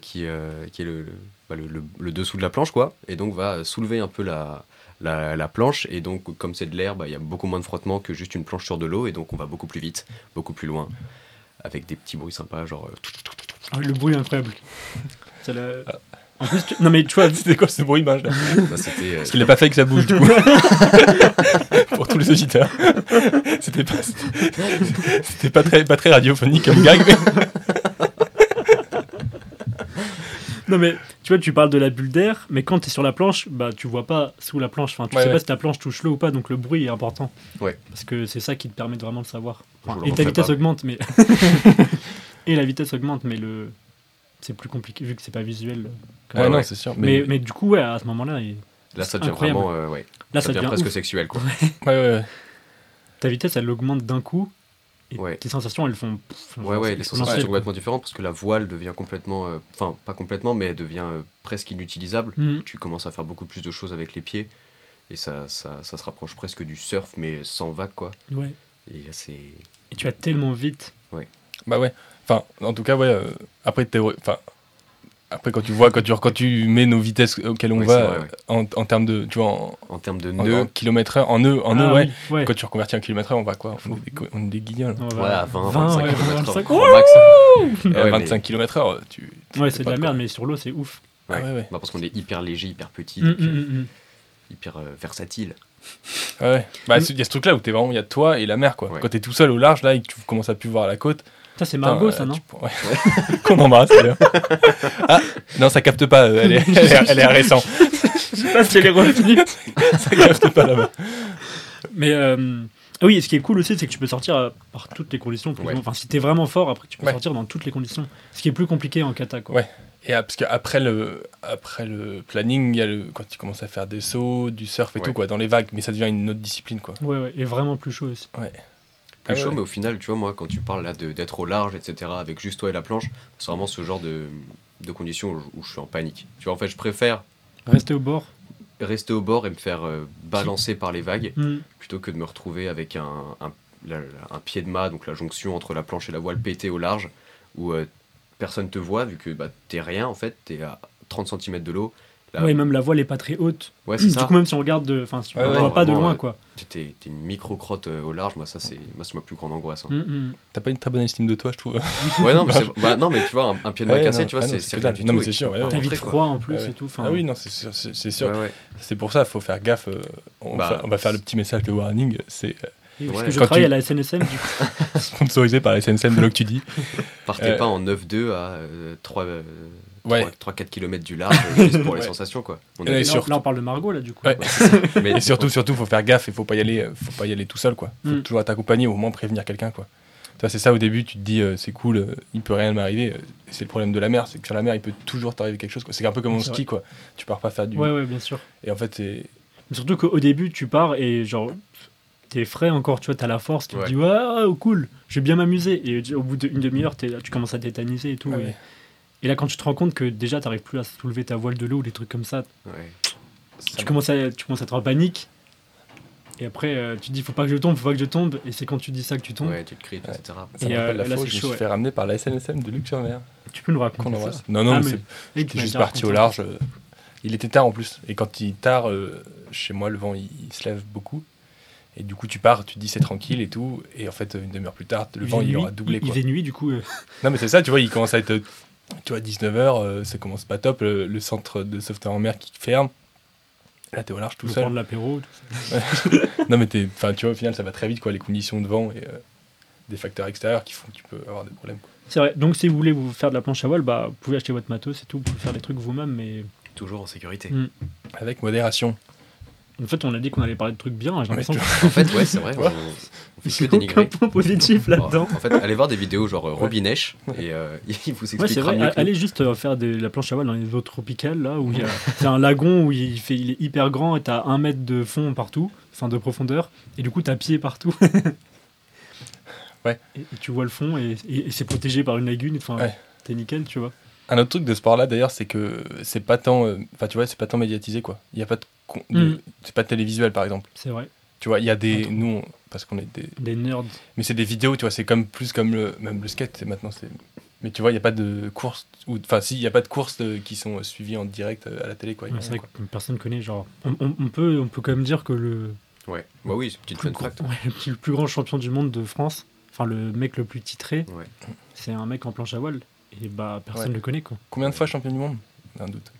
S2: qui, qui est bah, le- le- dessous de la planche, quoi, et donc va soulever un peu la, la, la planche, et donc comme c'est de l'air, bah, il y a beaucoup moins de frottement que juste une planche sur de l'eau, et donc on va beaucoup plus vite, beaucoup plus loin, avec des petits bruits sympas, genre...
S3: Ah, le bruit est incroyable. C'est le- En plus, tu- non mais tu vois,
S1: C'était quoi ce bruit, Binge là
S2: bah, c'était... euh,
S1: Parce qu'il a pas fait avec sa bouche du coup. Pour tous les auditeurs. C'était pas, c'était pas très, pas très radiophonique comme gag, mais.
S3: non mais tu vois, tu parles de la bulle d'air, mais quand t'es sur la planche, bah tu vois pas sous la planche. Enfin, tu
S1: Ouais,
S3: sais
S1: ouais.
S3: pas si ta planche touche l'eau ou pas, donc le bruit est important.
S2: Ouais.
S3: Parce que c'est ça qui te permet de vraiment le savoir. Enfin, et ta vitesse
S2: pas.
S3: augmente, mais et la vitesse augmente, mais le c'est plus compliqué vu que c'est pas visuel.
S2: Ouais,
S1: Ouais, non,
S2: ouais.
S1: c'est sûr.
S3: Mais,
S1: Mais,
S3: mais du coup, ouais, à ce moment-là, il-
S2: Là, ça devient
S3: Incroyable.
S2: vraiment... euh, ouais.
S3: là,
S2: ça,
S3: ça
S2: devient,
S3: devient
S2: presque
S3: ouf.
S2: sexuel, quoi.
S1: ouais, ouais, ouais.
S3: Ta vitesse, elle augmente d'un coup. Et
S2: Ouais.
S3: tes sensations, elles font.
S2: Ouais, ouais, les sensations sont complètement différentes parce que la voile devient complètement, euh, enfin pas complètement, mais elle devient euh, presque inutilisable.
S3: Mhm.
S2: Tu commences à faire beaucoup plus de choses avec les pieds et ça, ça, ça se rapproche presque du surf, mais sans vague quoi.
S3: Ouais.
S2: Et là, c'est.
S3: Et tu vas tellement vite.
S1: Bah ouais. Enfin, en tout cas, ouais. euh, après, théorie- enfin, après, quand tu vois, quand tu, quand tu mets nos vitesses auxquelles on
S2: Oui,
S1: va,
S2: vrai, ouais.
S1: en, en termes de, tu vois, en,
S2: En termes de
S1: en,
S2: nœuds,
S1: en kilomètre heure, en nœud, en nœud,
S3: Ah
S1: ouais.
S3: oui, ouais.
S1: Quand tu reconvertis en kilomètre heure, on va quoi on est, des, on est des guignols.
S3: Voilà.
S2: à 20,
S3: 20,
S2: 25
S3: ouais,
S2: km/h,
S3: 25.
S2: grand max. Ouais,
S1: 25
S2: mais-
S1: km heure, tu. tu
S3: Ouais, c'est de la
S1: de
S3: merde,
S1: quoi.
S3: mais sur l'eau, c'est ouf.
S2: Ouais.
S1: Ouais, ouais.
S2: Bah, parce qu'on est hyper léger, hyper petit,
S3: Mm,
S2: donc,
S3: mm,
S2: euh, hyper euh, versatile.
S1: Ouais. Bah, il y a ce truc-là où t'es vraiment, il y a toi et la mer, quoi. Quand t'es tout seul au large, là, et que tu commences à plus voir la côte.
S3: Ça, c'est Margot, ça, non
S1: ouais. Qu'on embrasse, d'ailleurs. ah, non, ça capte pas, euh, elle est, elle est, elle est récente.
S3: Ça, c'est les revenus.
S1: ça capte pas là-bas.
S3: Mais euh, oui, ce qui est cool aussi, c'est que tu peux sortir euh, par toutes les conditions.
S2: Ouais.
S3: Enfin, si t'es vraiment fort, après, tu peux
S1: Ouais.
S3: sortir dans toutes les conditions. Ce qui est plus compliqué en kata, quoi.
S1: Ouais. Et ah, parce qu'après le, après le planning, il y a le, quand tu commences à faire des sauts, du surf et
S2: Ouais.
S1: tout, quoi, dans les vagues, mais ça devient une autre discipline, quoi.
S3: Ouais, ouais, et vraiment plus chaud aussi.
S2: Plus chaud, mais au final, tu vois, moi, quand tu parles là de- d'être au large, etc., avec juste toi et la planche, c'est vraiment ce genre de, de conditions où, je- où je suis en panique. Tu vois, en fait, je préfère
S3: Rester au bord.
S2: rester au bord et me faire euh, balancer par les vagues
S3: Hmm.
S2: plutôt que de me retrouver avec un, un, la- la- un pied de mât, donc la jonction entre la planche et la voile pété au large, où euh, personne te voit, vu que bah, t'es rien en fait, t'es à 30 cm de l'eau. Là,
S3: Ouais, même la voile est pas très haute.
S2: ouais, c'est
S3: Du coup, même si on regarde de. Enfin, si on
S1: ouais,
S3: voit pas de loin, quoi.
S2: T'es t'es une micro-crotte euh, au large, moi, ça, c'est moi, c'est ma plus grande angoisse. hein.
S3: Hmm, hmm.
S1: T'as pas une très bonne estime de toi, je trouve.
S2: Ouais, non, mais, c'est- bah, non, mais tu vois, un, un pied de
S1: Ouais,
S2: cassé,
S1: non,
S2: tu vois,
S1: ah
S2: c'est rien du
S1: Non,
S2: tout
S1: mais c'est
S2: tu
S1: sûr.
S3: T'as vite froid en plus
S1: Ouais.
S3: et tout. Enfin,
S1: Ah oui, non, c'est sûr, c'est sûr. Pour ça, il faut faire gaffe. euh, On,
S2: Bah,
S1: va, on va faire le petit message de warning. C'est euh,
S3: parce
S2: Ouais.
S3: que je
S1: Quand
S3: travaille
S1: tu-
S3: à la SNSM, du coup.
S1: sponsorisé par la SNCM de l'Octudie.
S2: Partez
S1: Euh,
S2: pas en 9-2 à euh, 3,
S1: Ouais.
S2: 3-4 km du large euh, juste pour les
S1: Ouais.
S2: sensations, quoi. On
S1: Et
S3: Là,
S1: surtout-
S3: là, on parle de Margot, là, du coup.
S1: Ouais.
S2: mais
S1: Et surtout, surtout, faut faire gaffe. Il faut pas y aller, euh, faut pas y aller tout seul, quoi. Faut
S3: Mm.
S1: toujours t'accompagner, au moins prévenir quelqu'un, quoi. C'est ça au début. Tu te dis, euh, c'est cool, euh, il peut rien m'arriver. euh, et C'est le problème de la mer, c'est que sur la mer, il peut toujours t'arriver quelque chose. quoi. C'est un peu comme en ski, quoi. Tu pars pas faire du.
S3: Ouais, ouais, bien sûr.
S1: Et en fait, c'est.
S3: Mais surtout qu'au début, tu pars et genre, t'es frais encore, tu vois, t'as la force, tu
S2: Ouais.
S3: te dis, ouais, ouais, cool, je vais bien m'amuser. Et au bout d'une demi-heure, tu commences à tétaniser et tout.
S1: Ouais,
S3: et,
S1: ouais.
S3: Et là, quand tu te rends compte que déjà, t'arrives plus à soulever ta voile de l'eau ou des trucs comme ça,
S2: Ouais.
S1: Ça
S3: tu commences, à, tu commences à être en panique. Et après, euh, tu te dis, faut pas que je tombe, faut pas que je tombe. Et c'est quand tu dis ça que tu tombes.
S2: Ouais, tu te cries, etc.
S1: Ça
S3: Et, euh,
S1: la
S3: là,
S1: fois où
S3: c'est
S1: je me suis
S3: ouais.
S1: fait ramener par la SNSM de Luxe-sur-Mer.
S3: Tu peux nous raconter ça
S1: Non, non,
S3: Ah,
S1: mais
S3: mais-
S1: j'étais juste parti au large. euh, Il était tard en plus. Et quand il est tard, euh, chez moi, le vent il, il se lève beaucoup. Et du coup, tu pars, tu te dis c'est tranquille et tout. Et en fait, une demi-heure plus tard, le
S3: Il
S1: vent il
S3: nuit,
S1: aura doublé.
S3: Il
S1: Quoi.
S3: faisait nuit, du coup. euh,
S1: Non, mais c'est ça, tu vois, il commence à être. Euh, Tu vois, 19h, ça commence pas top. Le, le centre de sauvetage en mer qui ferme. Là, t'es au large tout seul.
S3: prendre l'apéro. tout ça.
S1: Non, mais t'es- enfin, tu vois, au final, ça va très vite, quoi. Les conditions de vent et euh, des facteurs extérieurs qui font que tu peux avoir des problèmes. quoi.
S3: C'est vrai. Donc, si vous voulez vous faire de la planche à voile, bah, vous pouvez acheter votre matos et tout. Vous pouvez faire des trucs vous-même. Mais
S2: Toujours en sécurité.
S3: Mm.
S1: Avec modération.
S3: En fait, on a dit qu'on allait parler de trucs bien. J'ai l'impression
S1: tu
S2: En fait, ouais, c'est vrai, on,
S1: Ouais.
S2: on fait que
S3: aucun point positif là-dedans.
S2: En fait, allez voir des vidéos genre euh, Robinèche et euh, il vous
S3: Ouais, c'est
S2: expliquera
S3: vrai.
S2: mieux que.
S3: Allez juste euh, faire de la planche à voile dans les eaux tropicales, là, où il y a- un lagon où il, fait, il est hyper grand et t'as un mètre de fond partout, enfin de profondeur, et du coup t'as pied partout.
S1: Ouais.
S3: Et, et tu vois le fond et, et- et c'est protégé par une lagune, enfin
S1: Ouais.
S3: t'es nickel, tu vois.
S1: Un autre truc de ce sport-là, d'ailleurs, c'est que c'est pas tant. euh, Enfin, tu vois, c'est pas tant médiatisé, quoi. Il y a pas de.
S3: Mm.
S1: C'est pas télévisuel, par exemple.
S3: C'est vrai.
S1: Tu vois, il y a des. Nous, on- parce qu'on est des.
S3: Des nerds.
S1: Mais c'est des vidéos, tu vois, c'est comme plus comme le. Même le skate, maintenant, c'est. Mais tu vois, il n'y a pas de course. ou- Enfin, si, il n'y a pas de courses euh, qui sont suivies en direct euh, à la télé, quoi.
S3: Ouais, c'est vrai
S1: quoi.
S3: que personne connaît, genre. On, on- on peut, on peut quand même dire que le,
S2: Ouais, bah oui, c'est petite
S3: plus,
S2: fun
S3: gros-
S2: fact.
S3: ouais, le petit- le plus grand champion du monde de France, enfin le mec le plus titré,
S2: Ouais.
S3: c'est un mec en planche à voile. Et bah personne
S1: Ouais.
S3: le connaît, quoi.
S1: Combien de fois champion du monde? Un doute.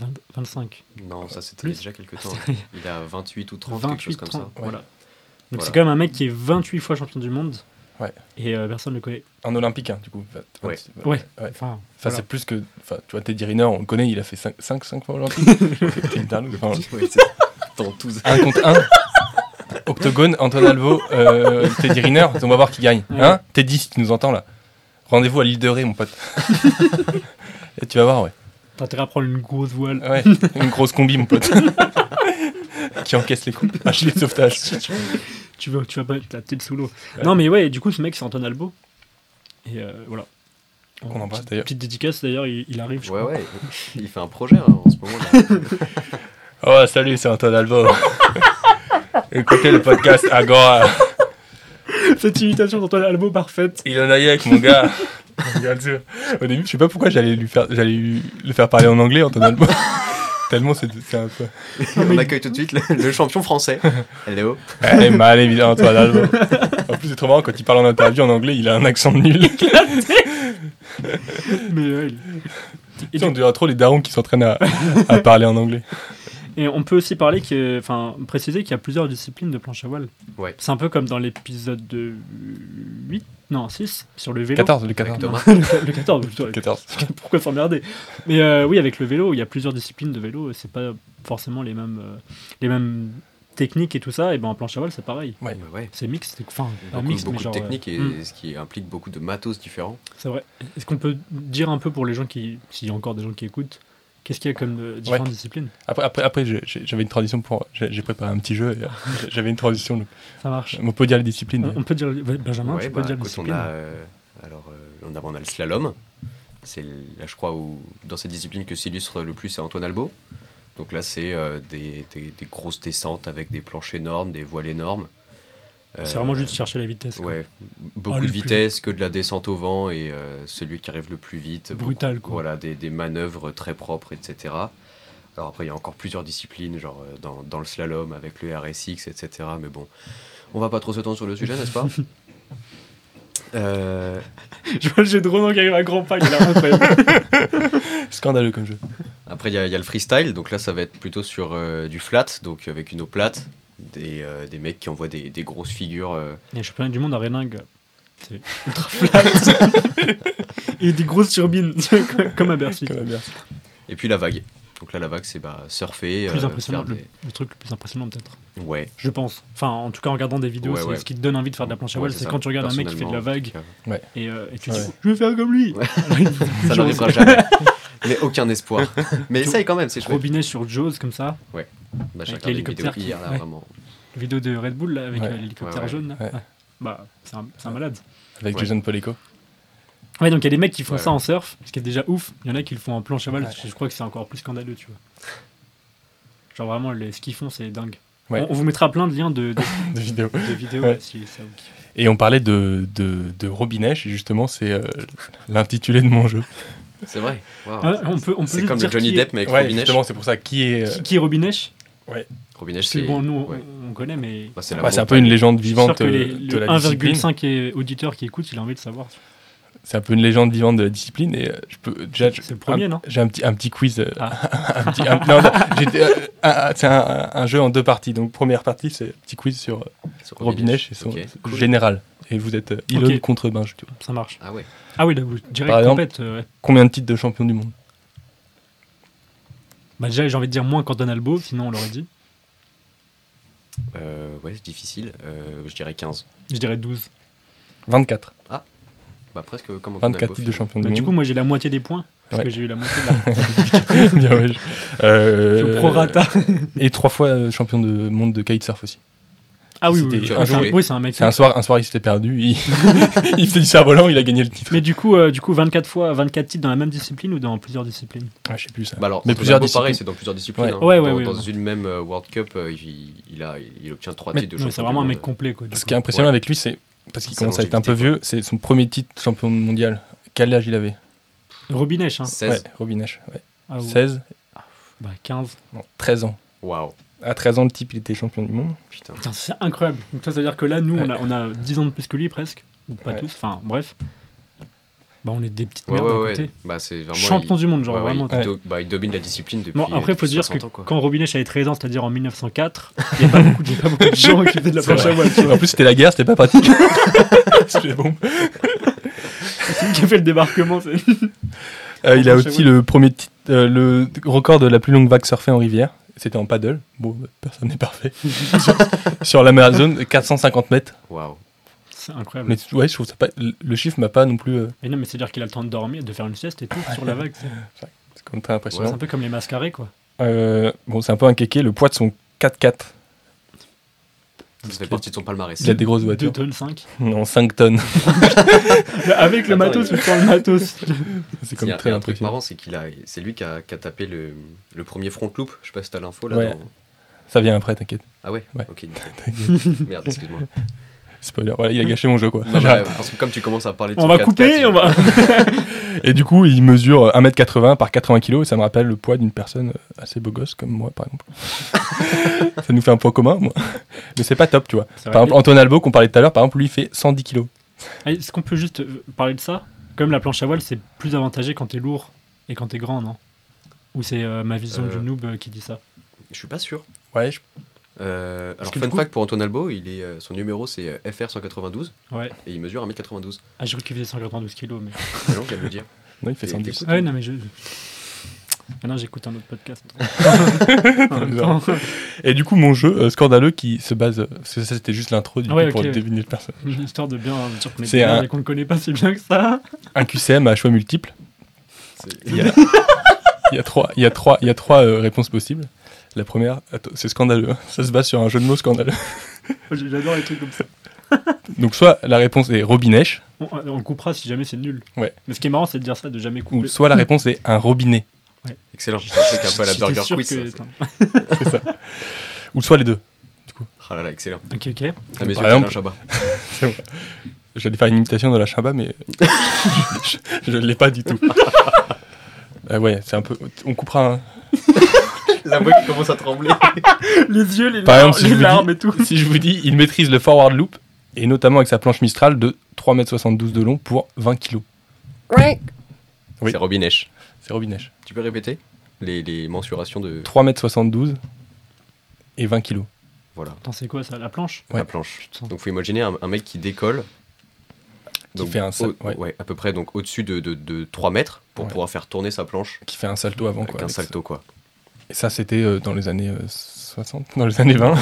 S3: 20 25.
S2: Non, ça c'était déjà quelques temps. Il a 28 ou 30, quelque
S3: 28,
S2: chose comme
S3: 30,
S2: ça.
S3: voilà. Donc
S2: Voilà.
S3: c'est quand même un mec qui est 28 fois champion du monde.
S1: Ouais.
S3: Et euh, personne ne le connaît.
S1: En olympique, hein, du coup. Enfin,
S2: Ouais.
S1: c'est-
S3: Ouais.
S1: ouais.
S3: Enfin,
S1: Enfin,
S3: voilà.
S1: c'est plus que. Enfin, tu vois, Teddy Riner, on le connaît, il a fait 5, 5, fois olympique. C'est une dingue, enfin,
S2: Ouais, c'est dans tous.
S1: un contre un. Octogone, Antoine Alvo, euh, Teddy Riner, on va voir qui gagne.
S3: Ouais.
S1: Hein? Teddy, si tu nous entends là. Rendez-vous à l'île de Ré, mon pote. Et tu vas voir, ouais.
S3: T'as intérêt à prendre une grosse voile.
S1: Ouais, une grosse combi, mon pote. qui encaisse les coups. Un gilet de sauvetage.
S3: tu, vas, tu vas pas être la tête sous l'eau.
S1: Ouais.
S3: Non, mais ouais, du coup, ce mec, c'est Antoine Albo. Et euh, voilà.
S1: Qu'on embrasse,
S3: Petite-
S1: d'ailleurs.
S3: Petite dédicace, d'ailleurs, il, il arrive, je
S2: Ouais,
S3: crois.
S2: ouais, il fait un projet hein, en ce moment là.
S1: Oh, salut, c'est Antoine Alvo. Écoutez le podcast Agora.
S3: Cette imitation d'Antoine Albo parfaite.
S1: Il en a eu avec mon gars. Au début, je sais pas pourquoi j'allais lui faire, j'allais lui- le faire parler en anglais, Antoine Albo. Tellement c'est c'est un peu.
S2: On accueille tout de suite le, le champion français. Hello.
S1: Eh, mal évidemment, Antoine Albo. En plus, c'est trop marrant quand il parle en interview en anglais, il a un accent nul.
S3: Mais ouais, il-
S1: Et on dirait trop les darons qui s'entraînent à, à parler en anglais.
S3: Et on peut aussi parler que, enfin, préciser qu'il y a plusieurs disciplines de planche à voile.
S2: Ouais.
S3: C'est un peu comme dans l'épisode de 8, non 6, sur le vélo.
S1: 14, le 14.
S2: Thomas.
S3: le 14, plutôt.
S1: 14.
S3: Pourquoi s'emmerder? Mais euh, oui, avec le vélo, il y a plusieurs disciplines de vélo. et C'est pas forcément les mêmes, euh, les mêmes technique et tout ça, et ben en planche à voile, c'est pareil.
S1: Ouais.
S2: Ouais, ouais.
S3: C'est mix, c'est- enfin, pas
S2: Beaucoup,
S3: mix, mais
S2: beaucoup
S3: genre.
S2: de
S3: euh,
S2: techniques et
S3: hmm,
S2: ce qui implique beaucoup de matos différents.
S3: c'est vrai. Est-ce qu'on peut dire un peu pour les gens qui. S'il y a encore des gens qui écoutent, qu'est-ce qu'il y a comme euh, différentes disciplines?
S1: Après, après, après j'avais une transition pour. J'ai préparé un petit jeu. euh, j'avais une transition. donc,
S3: Ça marche.
S1: On peut dire les disciplines.
S3: On on peut dire. Benjamin,
S2: Ouais,
S3: tu peux
S2: bah,
S3: dire
S2: écoute,
S3: discipline.
S2: on a, euh, alors, euh, on, a, on a le slalom. C'est là, je crois, où, dans cette discipline que s'illustre le plus, c'est Antoine Albo. Donc là, c'est euh, des, des- des grosses descentes avec des planches énormes, des voiles énormes.
S3: C'est
S2: Euh,
S3: vraiment juste chercher la vitesse. quoi.
S2: Ouais, beaucoup
S3: Ah,
S2: de vitesse, que de la descente au vent et euh, celui qui arrive le plus vite.
S3: Brutal,
S2: beaucoup-
S3: quoi.
S2: Voilà, des, des manœuvres très propres, etc. Alors après, il y a encore plusieurs disciplines, genre euh, dans, dans le slalom avec le RSX, etc. Mais bon, on va pas trop s'étendre sur le sujet, n'est-ce pas Euh,
S3: Je vois le jet de Ronan qui arrive à grands pas, il a incroyable.
S1: Scandaleux comme jeu.
S2: Après, il y, a- il y a le freestyle, donc là, ça va être plutôt sur euh, du flat, donc avec une eau plate. Des, euh, des mecs qui envoient des, des grosses figures. euh,
S3: Et je championnat du monde à Réningue, c'est ultra flat. et des grosses turbines, comme à Bercy.
S1: Comme.
S2: Et puis la vague. Donc là, la vague, c'est bah, surfer.
S3: Plus
S2: euh,
S3: impressionnant,
S2: faire
S3: le,
S2: des-
S3: le truc le plus impressionnant peut-être.
S2: Ouais.
S3: Je pense. Enfin, en tout cas, en regardant des vidéos,
S2: Ouais,
S3: c'est
S2: ouais.
S3: ce qui te donne envie de faire de la planche à voile,
S2: Ouais,
S3: c'est quand tu regardes un mec qui fait de la vague et, euh, et tu
S1: Ouais.
S3: dis je vais faire comme lui.
S2: Ça n'arrivera jamais. Mais aucun espoir. Mais essaye quand même, c'est chouette.
S3: Robinet sur Jaws comme ça,
S2: Bah, j'ai
S3: Avec l'hélicoptère qui-
S2: hier, là,
S1: ouais.
S2: vraiment.
S3: vidéo de Red Bull là, avec
S1: Ouais.
S3: l'hélicoptère
S2: Ouais, ouais.
S3: jaune. Là.
S1: Ouais.
S3: Ouais. Bah, c'est un, c'est un malade.
S1: Avec
S2: Ouais.
S1: Jason Poleco.
S3: Ouais, donc il y a des mecs qui font
S2: Ouais,
S3: ça
S2: ouais.
S3: en surf, ce qui est déjà ouf. Il y en a qui le font en planche à voile,
S1: Ouais.
S3: je crois que c'est encore plus scandaleux, tu vois. Genre vraiment, les, ce qu'ils font, c'est dingue.
S1: Ouais.
S3: On, on vous mettra plein de liens de, de,
S1: de vidéo.
S3: de vidéos
S1: Ouais.
S3: ouais, si ça vous kiffe.
S1: Et on parlait de, de, de justement, c'est euh, l'intitulé de mon jeu.
S2: C'est vrai.
S3: Ah, on peut, on peut
S2: c'est comme
S3: dire
S2: le Johnny Depp, mais avec
S1: Ouais,
S2: Robinèche.
S1: justement, c'est pour ça. Qui est. euh,
S3: Qui, qui est Robinèche
S2: Robinèche,
S3: Parce que
S2: c'est
S3: bon, nous, on-
S2: ouais.
S3: on, connaît, mais
S2: Bah, c'est
S1: ouais, un peu une légende vivante
S3: les, le
S1: de la discipline.
S3: 1,5 auditeurs qui écoutent, il a envie de savoir.
S1: C'est un peu une légende vivante de la discipline. Et euh, je peux. Déjà, je-
S3: C'est le premier,
S1: un-
S3: non?
S1: J'ai un petit, un petit quiz. euh,
S3: Ah.
S1: un petit- un- non, non, j'ai- euh, un- un- c'est un, un jeu en deux parties. Donc, première partie, c'est un petit quiz sur euh,
S2: Sur
S1: Robinèche et son général. Et vous êtes euh, Elon
S3: Ok.
S1: contre Binge. tu vois.
S3: Ça marche.
S2: Ah ouais.
S3: Ah oui, là, vous- direct
S1: Par exemple-
S3: compète. euh, ouais.
S1: Combien de titres de champion du monde
S3: Bah, déjà, j'ai envie de dire moins qu'Antoine Albo, sinon on l'aurait dit.
S2: Euh, ouais, c'est difficile. Euh, je dirais 15.
S3: Je dirais 12.
S1: 24.
S2: Bah, presque comme Antoine
S1: 24
S2: Albo,
S1: titres de champion
S3: Bah,
S1: du
S3: du coup,
S1: monde.
S3: moi j'ai la moitié des points, parce
S1: Ouais.
S3: que j'ai eu la moitié de la.
S1: Bien, ouais, je- euh,
S3: Je prorata.
S1: Et trois fois euh, champion de monde de kitesurf aussi.
S3: Ah oui,
S1: C'était
S3: oui, oui.
S2: un
S3: Ah, c'est un-
S2: jouet.
S3: oui, c'est un mec.
S1: C'est un soir, un soir, il s'était perdu. Il, il faisait du cerf-volant, il a gagné le titre.
S3: Mais du coup, euh, du coup, 24 fois, 24 titres dans la même discipline ou dans plusieurs disciplines?
S1: Ah, je sais plus ça.
S2: Bah alors,
S1: Mais plusieurs
S2: pareil,
S1: disciplines.
S2: c'est dans plusieurs disciplines.
S1: Ouais.
S2: hein.
S3: Ouais, ouais,
S2: dans,
S3: ouais,
S2: dans
S3: ouais.
S2: une même euh, World Cup, euh, il, il a, il obtient trois
S1: Mais-
S2: titres de champion.
S3: C'est vraiment un mec complet. Quoi,
S1: Ce
S3: coup.
S1: qui est impressionnant
S2: Ouais.
S1: avec lui, c'est parce qu'il commence à être un peu vieux. C'est son premier titre champion mondial. Quel âge il avait?
S3: Robinèche, hein.
S2: 16.
S1: Ouais, Robinèche. Ouais.
S3: Ah, ouais.
S1: 16
S3: Bah, 15.
S1: Non, 13 ans.
S2: Waouh.
S1: À 13 ans, le type, il était champion du monde.
S2: Putain.
S3: Putain, c'est incroyable. Donc, ça, ça veut dire que là, nous, on,
S1: Ouais.
S3: a, on a 10 ans de plus que lui presque. Ou pas
S1: Ouais.
S3: tous, enfin, bref. Bah, on est des petites
S2: Ouais,
S3: merdes
S2: ouais,
S3: à
S2: ouais.
S3: côté.
S2: Bah, c'est vraiment.
S3: Champion
S2: il-
S3: du monde, genre
S2: ouais, ouais,
S3: vraiment.
S2: il, do- bah, il domine la discipline depuis.
S3: Bon, après, il faut dire
S2: 60
S3: que
S2: ans,
S3: quand Robinèche avait 13 ans, c'est-à-dire en 1904, il n'y a, pas beaucoup de- pas beaucoup gens qui faisaient de la
S1: C'est
S3: planche à voile.
S1: En plus, c'était la guerre, c'était pas pratique. C'était bon.
S3: C'est lui qui a fait le débarquement. c'est-
S1: Euh, il a aussi le premier titre, euh, le record de la plus longue vague surfée en rivière. C'était en paddle. Bon, personne n'est parfait. sur, sur l'Amazon, 450 mètres.
S2: Waouh.
S3: C'est incroyable.
S1: Mais ouais, je trouve ça pas. Le chiffre m'a pas non plus. euh,
S3: Mais non, mais c'est-à-dire qu'il a le temps de dormir, de faire une sieste et tout sur la vague. C'est
S1: c'est quand même très
S3: c'est
S1: impressionnant.
S3: un peu comme les mascarés, quoi.
S1: Euh, bon, c'est un peu un kéké. Le poids de son 4x4.
S2: Ça fait partie de son palmarès.
S1: Il a des grosses
S3: 2
S1: voitures.
S3: tonnes 5.
S1: Non, 5 tonnes.
S3: Avec le
S2: Attends,
S3: matos,
S2: il-
S3: je prends le matos.
S1: C'est comme très
S2: un truc
S1: impressionnant.
S2: marrant, c'est qu'il a, c'est lui qui a, qui a tapé le, le premier front loop. Je sais pas si t'as l'info là.
S1: Ouais.
S2: dans-
S1: Ça vient après, t'inquiète.
S2: Ah ouais.
S1: Ouais.
S2: Ok. Merde, excuse-moi.
S1: Spoiler. Voilà, il a gâché mon jeu, quoi.
S2: Non, bah, parce que comme tu commences à parler de
S3: On va
S2: 4x4,
S3: couper, on va.
S1: Et du coup, il mesure 1m80 par 80 kg et ça me rappelle le poids d'une personne euh, assez beau gosse comme moi, par exemple. ça nous fait un poids commun, moi. Mais c'est pas top, tu vois. Par
S3: vrai.
S1: exemple, Antoine Albo, qu'on parlait tout à l'heure, par exemple, lui, il fait 110 kg.
S3: Ah, Est-ce qu'on peut juste euh, parler de ça? Comme la planche à voile, c'est plus avantagé quand t'es lourd et quand t'es grand, non? Ou c'est euh, ma vision
S2: Euh.
S3: du noob qui dit ça?
S2: Je suis pas sûr.
S1: Ouais, je-
S2: Euh, alors, fun
S3: du coup-
S2: fact pour Antoine Albo, il est, euh, son numéro c'est euh, FR192
S3: Ouais.
S2: et il mesure 1m92.
S3: Ah, j'ai cru qu'il faisait 192 kilos, mais.
S2: Ah non, de le dire.
S1: non, il fait
S2: Et
S1: 110.
S2: t'écoutes
S3: Ah ouais, non, mais je. Maintenant, j'écoute un autre podcast. En même temps.
S1: Et du coup, mon jeu euh, scandaleux qui se base. Parce que ça, c'était juste l'intro du
S3: Ah ouais,
S1: coup, pour
S3: ok.
S1: deviner le personnage.
S3: Une histoire de bien dire qu'on est
S1: C'est un-
S3: et qu'on ne connaît pas si bien que ça.
S1: Un QCM à choix multiples. Il y a, il y a trois, il y a trois, il y a trois euh, réponses possibles. La première, c'est scandaleux. hein. Ça se base sur un jeu de mots scandaleux.
S3: J'adore les trucs comme ça.
S1: Donc, soit la réponse est robinèche,
S3: On, on le coupera si jamais c'est nul.
S1: Ouais.
S3: Mais ce qui est marrant, c'est de dire ça, de jamais
S1: ou
S3: couper.
S1: soit la réponse est un robinet.
S2: Excellent. C'est un un peu à la Burger
S3: sûr
S2: Quiz.
S3: que-.
S1: C'est ça. Ou soit les deux.
S2: Ah là là, excellent.
S3: Ok, ok.
S2: À mes
S1: Par exemple-
S2: Chabat.
S1: J'allais faire une imitation de la Chimba, mais je ne l'ai pas du tout. Euh, ouais, c'est un peu. On coupera. hein.
S2: La voix qui commence à trembler.
S3: Les yeux, les,
S1: Par
S3: larmes,
S1: exemple, si je
S3: les
S1: vous
S3: larmes
S1: dis-
S3: et tout.
S1: Si je vous dis, il maîtrise le forward loop, et notamment avec sa planche Mistral de 3m72 de long pour 20 kg. Oui.
S2: C'est Robin Esch.
S1: C'est robinèche.
S2: Tu peux répéter les, les mensurations de
S1: 3m72 et 20 kg.
S2: voilà,
S3: Attends, c'est quoi ça La planche?
S1: Ouais.
S2: la planche.
S3: Putain.
S2: Donc faut imaginer un, un mec qui décolle.
S1: Qui fait un
S2: au-
S1: ouais.
S2: ouais, à peu près donc au-dessus de, de, de 3 mètres pour
S1: Ouais.
S2: pouvoir faire tourner sa planche
S1: Qui fait un salto avant.
S2: avec
S1: Quoi,
S2: un
S1: avec
S2: salto quoi.
S1: Ça. Et ça, c'était euh, dans les années euh, 60, dans les années 20.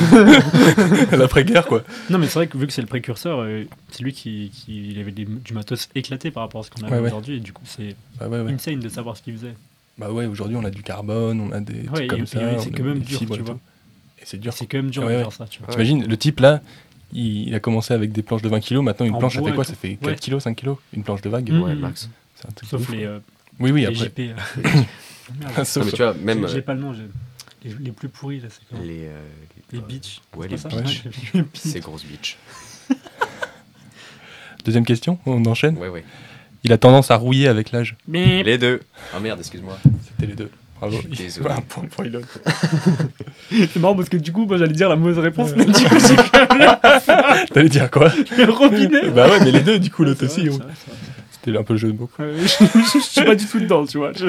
S1: L'après-guerre, quoi.
S3: Non, mais c'est vrai que vu que c'est le précurseur, euh, c'est lui qui, qui il avait des- du matos éclaté par rapport à ce qu'on a
S1: Ouais, ouais.
S3: aujourd'hui. Et du coup, c'est
S1: Bah ouais, ouais.
S3: insane de savoir ce qu'il faisait.
S1: Bah ouais, aujourd'hui, on a du carbone, on a des
S3: Ouais,
S1: trucs comme
S3: et-
S1: ça.
S3: c'est quand même dur, tu
S1: et
S3: vois.
S1: Et c'est dur.
S3: C'est quand même dur de faire ça, tu vois.
S2: Ouais.
S1: T'imagines, le type là, il, il a commencé avec des planches de 20 kg, maintenant une
S3: En
S1: planche ça fait quoi? Ça fait 4
S3: Ouais.
S1: kg, 5 kg Une planche de vague?
S3: Mm.
S2: Ouais,
S3: Mhm.
S2: max.
S3: Sauf les, euh,
S1: Oui, oui, après.
S3: Merde,
S1: Ah, sauf-
S2: Non, mais tu vois, même
S3: j'ai
S2: euh,
S3: pas le nom. j'ai- Les, les plus pourris, là, c'est quoi
S2: les, euh,
S3: Les bitches.
S2: Ouais,
S3: c'est
S2: les
S1: bitches.
S3: Ouais, les bitches.
S2: ces grosses bitches.
S1: Deuxième question, on enchaîne.
S2: Ouais, ouais.
S1: Il a tendance à rouiller avec l'âge.
S2: Les deux. Ah merde, excuse-moi.
S1: C'était les deux. Bravo.
S2: Je suis désolé.
S1: Un point pour Elon.
S3: c'est marrant parce que du coup, moi j'allais dire la mauvaise réponse, mais du coup, j'ai
S1: T'allais dire quoi
S3: le robinet.
S1: Bah ouais, mais les deux, du coup, l'autre
S3: C'est
S1: aussi.
S3: c'est c'est vrai.
S1: C'était un peu le jeu de mots.
S3: Ouais, je, je- je suis pas du tout dedans, tu vois. Je-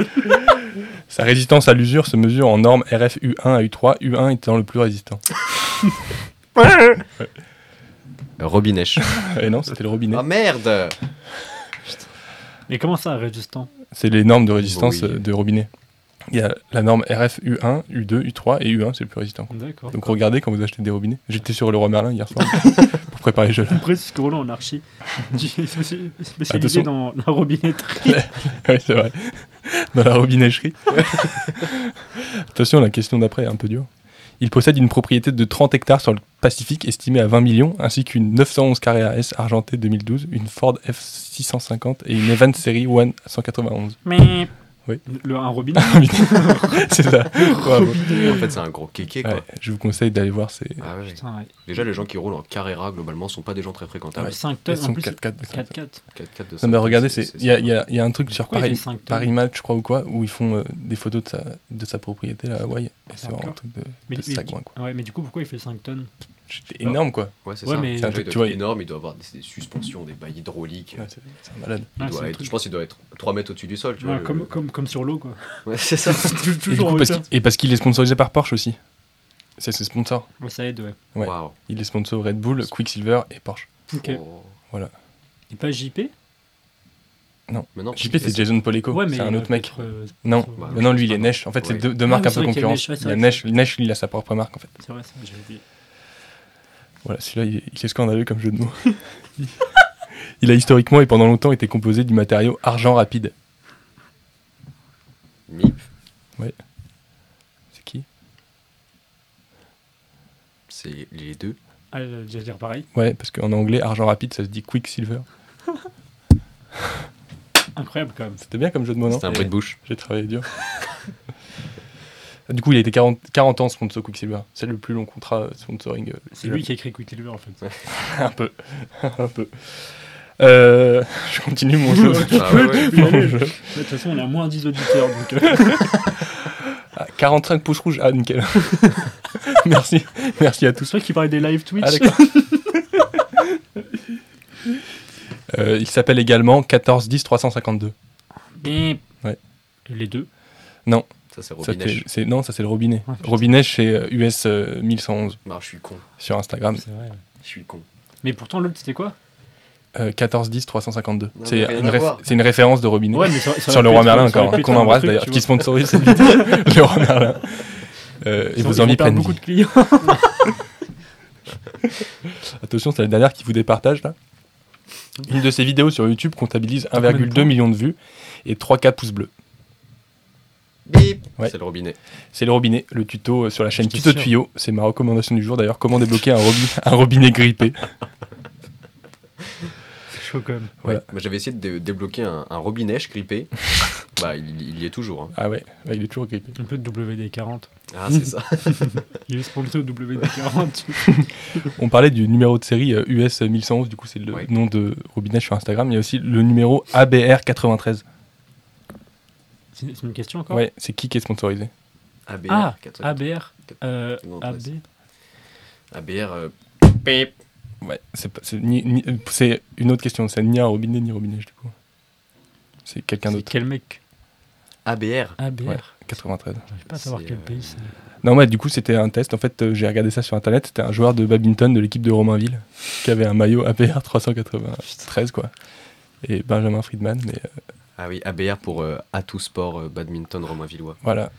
S1: Sa résistance à l'usure se mesure en norme RF U1 à U3, U1 étant le plus résistant.
S2: Robin Esch.
S1: Et non, c'était le robinet.
S2: Ah merde
S3: Mais comment ça, résistant?
S1: C'est les normes de résistance
S2: Oui.
S1: euh, de robinet. Il y a la norme RF U1, U2, U3 et U1, c'est le plus résistant.
S3: D'accord.
S1: Donc regardez quand vous achetez des robinets. J'étais sur le roi Merlin hier soir pour préparer le jeu.
S3: Précise que Roland en archi spécialisé
S1: Attention.
S3: dans la robinetterie.
S1: oui, c'est vrai. Dans la robinecherie. Attention, la question d'après est un peu dure. Il possède une propriété de 30 hectares sur le Pacifique estimée à 20 millions, ainsi qu'une 911 carré AS argentée 2012, une Ford F650 et une Evans Série One 191.
S3: Mais.
S1: Oui.
S3: Le, un robinet.
S1: c'est ça. Bravo.
S2: En fait, c'est un gros kéké quoi.
S1: Ouais, je vous conseille d'aller voir ces
S2: Ah ouais.
S3: Putain, ouais.
S2: Déjà, les gens qui roulent en Carrera, globalement, sont pas des gens très fréquentables.
S3: 5
S1: Ils
S3: tonnes en
S1: sont
S3: plus.
S1: 4 4
S3: 4-4.
S2: 4-4 de
S1: Non mais regardez, c'est il y, a- il y y a un truc sur Paris, Paris Match, je crois ou quoi, où ils font euh, des photos de sa, de sa propriété là, à Hawaï. Et c'est vraiment un truc de,
S3: Mais,
S1: de
S3: mais-
S1: sagouin quoi.
S3: ouais, mais du coup, pourquoi il fait 5 tonnes?
S1: C'est énorme quoi.
S2: Ouais, c'est
S3: Ouais,
S2: ça.
S3: mais-
S1: C'est un
S2: il
S1: truc,
S2: doit
S1: tu vois,
S2: énorme, il doit avoir des, des suspensions, des bails hydrauliques.
S1: Ouais, c'est c'est un malade.
S2: Il
S3: Ah,
S2: doit
S3: c'est
S2: être- je pense qu'il doit être 3 mètres au-dessus du sol. Tu
S3: Ouais,
S2: vois, le-
S3: comme, comme, comme sur l'eau, quoi.
S2: Ouais, c'est ça.
S1: Et, du
S3: Toujours
S1: coup,
S3: en
S1: parce qu'il- et parce qu'il est sponsorisé par Porsche aussi. C'est ses sponsors.
S3: Ça aide, ouais.
S1: Ouais.
S2: Waouh.
S1: Il est sponsor Red Bull, Quicksilver et Porsche.
S3: Ok.
S2: Oh.
S3: Et pas JP
S2: Mais non,
S1: JP c'est Jason Poleco,
S3: Ouais,
S1: c'est un autre mec.
S3: euh,
S1: Non,
S2: Bah,
S1: non, lui il est Nesh. En fait, c'est
S2: Ouais.
S1: deux, deux
S3: Ah,
S1: marques un
S3: c'est
S1: peu concurrence.
S3: Nesh, ouais, c'est
S1: Il y a
S3: vrai
S1: Nesh, Nesh, lui, il a sa propre marque en fait.
S3: C'est vrai, ça, j'avais oublié.
S1: Voilà, celui-là, il est- il est scandaleux comme jeu de mots. il a historiquement et pendant longtemps été composé du matériau argent rapide.
S2: MIP,
S1: C'est qui?
S2: C'est les deux.
S3: Ah, j'allais dire pareil.
S1: Ouais, parce qu'en anglais, argent rapide, ça se dit Quicksilver.
S3: Incroyable, quand même.
S1: C'était bien comme jeu de mots, non?
S2: C'est un bruit de bouche.
S1: J'ai travaillé dur. du coup, il a été 40, 40 ans sponsor Quicksilver. C'est le plus long contrat euh, sponsoring. euh,
S3: C'est lui qui a écrit Quicksilver, en fait.
S1: un peu. un peu. Euh, je continue mon jeu.
S2: Ah ouais, ouais.
S1: Mon jeu.
S3: De toute façon, on a moins 10 auditeurs, donc... euh,
S1: Ah, 45 pouces rouges. Ah, nickel. merci. Merci à tous.
S3: C'est vrai qu'il parlait des live Twitch.
S1: Ah. Euh, il s'appelle également 1410 352.
S3: Mais...
S1: Ouais.
S3: Les deux.
S2: C'est
S1: Ça, c'est- non, ça c'est le robinet.
S3: Ah,
S1: robinet chez euh, US euh, 1111
S2: Ah, je suis con.
S1: sur Instagram.
S3: C'est vrai.
S2: Je suis con.
S3: Mais pourtant, l'autre, c'était quoi?
S1: Euh, 14 10 352.
S2: Non,
S1: C'est une, réf- une référence de Robinet.
S3: Ouais, mais ça- ça
S1: sur le roi Merlin encore, qu'on embrasse
S3: truc,
S1: d'ailleurs, qui sponsorise cette vidéo, le roi Merlin. Euh, et
S3: Ils
S1: vous
S3: vont
S1: en mis
S3: perdre
S1: plein de
S3: beaucoup de clients.
S1: Attention, c'est la dernière qui vous départage là. Une de ces vidéos sur YouTube comptabilise
S3: combien de
S1: 1,2
S3: temps
S1: million de vues et 3K pouces bleus.
S2: Bip
S1: Ouais.
S2: C'est le robinet.
S1: C'est le robinet, le tuto euh, sur la chaîne Tuto
S3: sûr.
S1: Tuyau. C'est ma recommandation du jour d'ailleurs. Comment débloquer un, robi- un robinet grippé.
S3: C'est chaud quand même.
S1: Voilà.
S2: J'avais essayé de dé- débloquer un, un robinet grippé. bah, il, il y est toujours. hein.
S1: Ah ouais, ouais, il est toujours grippé.
S3: Un peu de WD-40.
S2: Ah, c'est ça.
S3: Il est sponsor WD-40.
S1: On parlait du numéro de série euh, US 1111, du coup c'est le
S2: Ouais.
S1: nom de robinet sur Instagram. Il y a aussi le numéro ABR93.
S3: C'est une question encore
S1: Ouais, c'est qui qui est sponsorisé
S2: ABR.
S3: Ah,
S2: 4,
S3: ABR. Euh,
S2: 93.
S3: AB.
S2: ABR. euh.
S1: Ouais, c'est pas- c'est ni- ni- c'est une autre question. C'est ni un robinet ni robinet du coup. C'est quelqu'un
S3: C'est
S1: d'autre.
S3: quel mec
S2: ABR.
S3: ABR.
S1: Ouais. 93.
S3: J'arrive pas à savoir
S2: C'est,
S3: quel
S2: euh,
S3: pays c'est.
S1: Non, ouais, du coup, c'était un test. En fait, euh, j'ai regardé ça sur internet. C'était un joueur de badminton de l'équipe de Romainville qui avait un maillot APR 393, quoi. Et Benjamin Friedman, mais euh,
S2: Ah oui, ABR pour euh, Atout Sport euh, Badminton Romain Villois.
S1: voilà.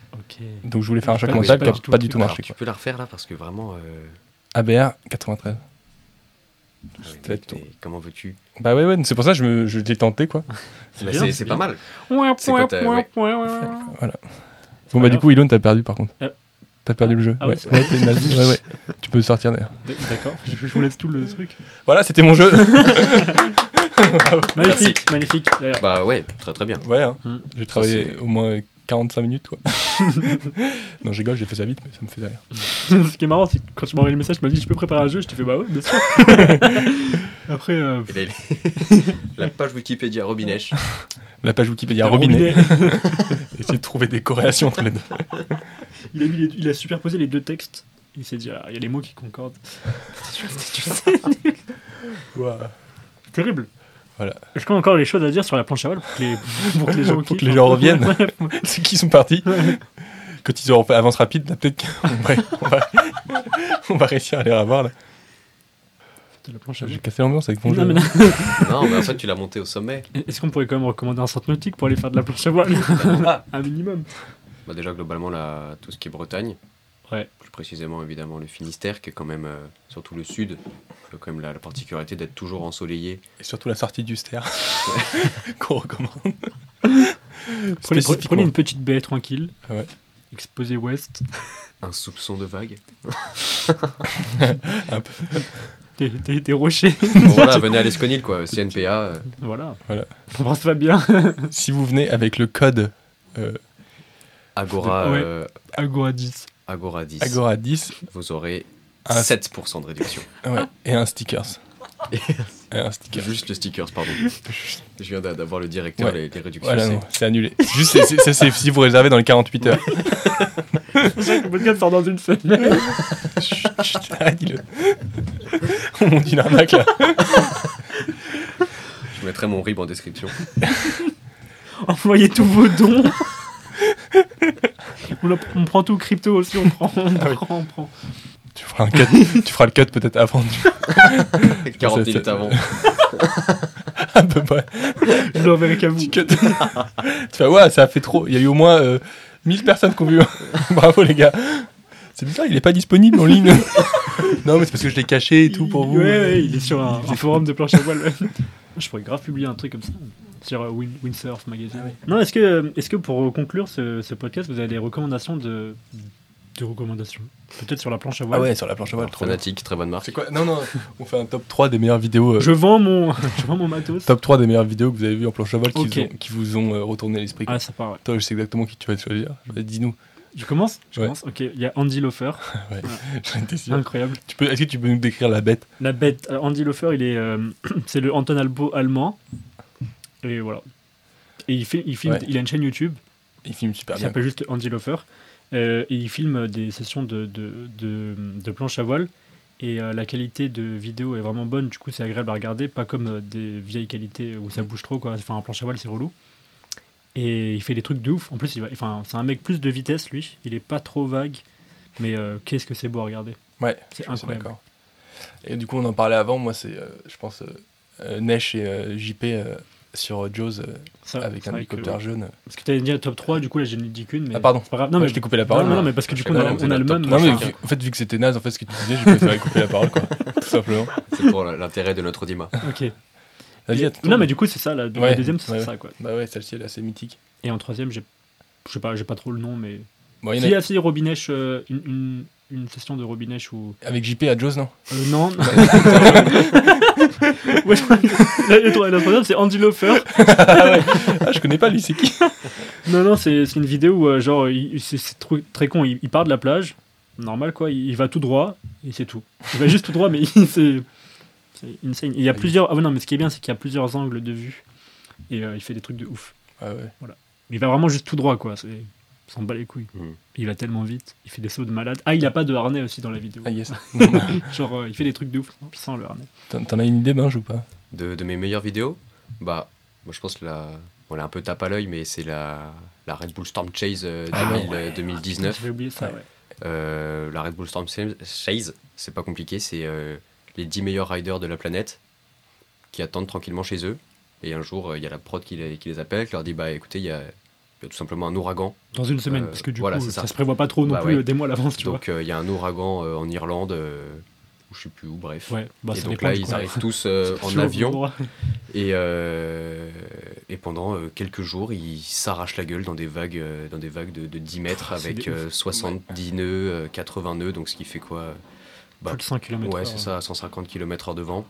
S1: Donc, je voulais faire un choc mental qui
S3: pas
S1: a
S3: du tout
S1: pas du tout marché,
S2: tu
S1: quoi.
S2: peux la refaire là parce que vraiment. euh,
S1: ABR 93.
S2: ah oui, mais comment veux-tu
S1: Bah ouais, ouais, c'est pour ça que je, me, je l'ai tenté, quoi.
S2: C'est pas mal. Quand t'as- ouais.
S1: Voilà. Bon, bah, du coup, Elon, t'as perdu, par contre.
S3: Euh.
S1: T'as perdu le jeu.
S3: Ah ouais,
S1: ouais,
S3: c'est
S1: ouais, t'es nazi. ouais, ouais. Tu peux sortir d'ailleurs.
S3: D'accord, je je vous laisse tout le truc.
S1: Voilà, c'était mon jeu.
S3: Magnifique, magnifique.
S2: Bah ouais, très très bien.
S1: ouais, hein.
S3: Hmm.
S1: j'ai travaillé au moins 45 minutes, quoi. non, je rigole, j'ai fait ça vite, mais ça me fait rire.
S3: Ce qui est marrant, c'est que quand tu m'as envoyé le message, tu m'as dit Je peux préparer un jeu Je t'ai fait Bah ouais, bien sûr. Après, euh,
S2: là, la page Wikipédia Robinèche.
S1: La page Wikipédia
S3: un
S1: robinet. Essayer de trouver des corrélations entre les deux.
S3: il, a mis les- il a superposé les deux textes. Il s'est dit Ah, Il y a les mots qui concordent. Terrible.
S1: Voilà.
S3: Est-ce qu'on a encore les choses à dire sur la planche à voile pour que les, pour que les gens,
S1: Pour que
S3: kiffent
S1: les
S3: un
S1: gens
S3: peu
S1: reviennent. Ceux qui sont partis, quand ils auront fait avance rapide, là, peut-être qu'on va, on va, réussir à les revoir. Là.
S3: De la planche à
S1: J'ai cassé l'ambiance avec mon
S3: Non,
S1: jeu.
S3: mais non.
S2: Non, mais en fait, tu l'as monté au sommet.
S3: Est-ce qu'on pourrait quand même recommander un centre nautique pour aller faire de la planche à voile Un minimum.
S2: Bah déjà, globalement, là, tout ce qui est Bretagne.
S3: Ouais.
S2: Plus précisément, évidemment, le Finistère, qui est quand même, euh, surtout le sud, quand même la, la particularité d'être toujours ensoleillé.
S1: Et surtout la sortie du ster qu'on recommande.
S3: Prenez, une petite baie tranquille.
S1: Ouais.
S3: Exposé ouest.
S2: Un soupçon de vague.
S1: Un peu.
S3: Des, des, des rochers.
S2: Bon, voilà, venez à l'Esconil, quoi. CNPA. euh,
S3: voilà.
S1: Voilà.
S3: On pense pas bien.
S1: Si vous venez avec le code euh,
S2: Agora,
S3: Ouais.
S2: euh,
S3: Agora 10.
S2: Agora 10.
S1: Agora 10
S2: Vous aurez
S1: Un-
S2: 7% de réduction.
S1: ouais, et un stickers. Et un sticker.
S2: Juste le stickers, pardon. Je viens d'a- d'avoir le directeur,
S1: Ouais.
S2: les, les réductions.
S1: Voilà,
S2: c'est-
S1: annulé. Juste, ça, c'est si vous réservez dans les 48 heures.
S3: Le podcast sort dans une semaine.
S1: Chut, chut, ah, dis-le. On monte une arnaque là.
S2: Je mettrai mon RIB en description.
S3: Envoyez tous vos dons. on, prend tout crypto aussi, on prend. On
S1: Ah oui.
S3: prend, on prend.
S1: Tu feras, un cut, tu feras le cut peut-être avant. du-
S2: 40
S1: c'est-
S2: minutes avant.
S1: À peu près.
S3: Je l'enverrai qu'à vous.
S1: Petit cut. tu fais, ouais, ça a fait trop. Il y a eu au moins euh, 1000 personnes qui ont vu. Bravo les gars. C'est bizarre, il est pas disponible en ligne. non, mais c'est parce que je l'ai caché et tout pour vous.
S3: Ouais, ouais, il est sur un, un forum de planche à voile. Je pourrais grave publier un truc comme ça sur euh, Win- Windsurf Magazine. Non, est-ce que, est que pour conclure ce, ce podcast, vous avez des recommandations de, de recommandations Peut-être sur la planche à voile
S1: Ah ouais, sur la planche à voile.
S2: Fanatique, très bonne marque.
S1: C'est quoi Non, non, on fait un top 3 des meilleures vidéos. euh,
S3: Je vends mon, je vends mon matos.
S1: Top 3 des meilleures vidéos que vous avez vues en planche à voile qui, vous ont, qui vous ont euh, retourné l'esprit.
S3: Ah, ça part, ouais.
S1: Toi, je sais exactement qui tu vas choisir. Dis-nous.
S3: Je commence? Je
S1: Ouais.
S3: commence Ok, il y a Andy Lofer,
S1: J'en étais sûr.
S3: incroyable.
S1: Tu peux, Est-ce que tu peux nous décrire la bête?
S3: La bête, alors, Andy Lofer, il est, euh, c'est le Anton Albo allemand. Et voilà. Et il, fait, il, filme,
S1: Ouais.
S3: il a une chaîne YouTube
S1: Il filme super bien.
S3: s'appelle juste Andy Lofer. Euh, et il filme des sessions de, de, de, de planche à voile. Et euh, la qualité de vidéo est vraiment bonne, du coup c'est agréable à regarder, pas comme euh, des vieilles qualités où ça bouge trop, quoi. Enfin, un planche à voile c'est relou. Et il fait des trucs de ouf. En plus, il va, enfin, c'est un mec plus de vitesse lui. Il est pas trop vague, mais euh, qu'est-ce que c'est beau à regarder.
S1: Ouais,
S3: C'est incroyable.
S1: d'accord. Et du coup, on en parlait avant. Moi, c'est, euh, je pense, euh, Nesh et JP sur Jaws euh,
S3: Ça,
S1: avec un
S3: que-
S1: hélicoptère jaune.
S3: Parce que t'avais dit un top 3, du coup là j'ai dit qu'une. Mais
S1: Ah, pardon.
S3: C'est pas grave. Non,
S1: Ouais,
S3: mais
S1: je t'ai coupé la parole.
S3: Non, non, mais parce que du coup on
S2: on
S3: on a le même.
S1: Non, mais vu- en fait, vu que c'était naze, en fait, ce que tu disais, j'ai préféré couper la parole, quoi. Tout simplement.
S2: C'est pour l'intérêt de notre Dima.
S3: Ok.
S1: Vas-y,
S3: Et- non, mais du coup c'est ça, la, la
S1: Ouais,
S3: deuxième c'est
S1: ouais,
S3: ça quoi.
S1: Bah ouais, celle-ci, elle est assez mythique.
S3: Et en troisième, j'ai. Je sais pas, j'ai pas trop le nom, mais.
S1: Bon, il y
S3: Si,
S1: a-
S3: ah, si, Robinèche, euh, une, une, une session de Robinèche où.
S1: Avec JP à Jaws, non
S3: Euh, non. ouais, la, la troisième- c'est Andy Lofer.
S1: Ah, je connais pas, lui, c'est qui
S3: Non, non, c'est une vidéo où, euh, genre, c'est très con. Il, il part de la plage, normal quoi, il, il va tout droit, et c'est tout. Il va juste tout droit, mais il- c'est insane. Il y a plusieurs. Ah, ouais, non, mais ce qui est bien, c'est qu'il y a plusieurs angles de vue, et euh, il fait des trucs de ouf.
S1: Ah ouais.
S3: Il va vraiment juste tout droit, quoi. C'est. Il s'en bat les couilles.
S2: Mhm.
S3: Il va tellement vite, il fait des sauts de malade. Ah, il a pas de harnais aussi dans la vidéo.
S1: Ah yes.
S3: Genre, euh, il fait des trucs de ouf sans le harnais.
S1: T'en as une idée, Benj, ou pas?
S2: De, de mes meilleures vidéos, bah, moi je pense que la. On a un peu tape à l'œil, mais c'est la, la Red Bull Storm Chase euh,
S1: Ah
S2: 2000,
S1: ouais.
S2: euh, 2019.
S3: J'avais oublié ça,
S1: Ouais.
S3: ouais.
S2: Euh, la Red Bull Storm Chase, c'est pas compliqué, c'est euh, les 10 meilleurs riders de la planète qui attendent tranquillement chez eux. Et un jour, euh, il y a la prod qui les, qui les appelle, qui leur dit Bah écoutez, il y a, il y a tout simplement un ouragan.
S3: Dans une semaine,
S2: Euh,
S3: parce que du
S2: voilà,
S3: coup, ça.
S2: ça.
S3: se prévoit pas trop non
S2: Bah
S3: plus
S2: ouais.
S3: euh, des mois à l'avance,
S2: Donc euh, il y a un ouragan en Irlande, ou je sais plus où, bref.
S3: Ouais, bah,
S2: et donc là, ils arrivent tous en avion. Et, et pendant quelques jours, ils s'arrachent la gueule dans des vagues, dans des vagues de, de 10 mètres avec
S3: des
S2: euh, 70 nœuds, euh, 80 nœuds, donc ce qui fait quoi bah,
S3: Plus de 100 km.
S2: Ouais, c'est ça, à 150 km/h de vent.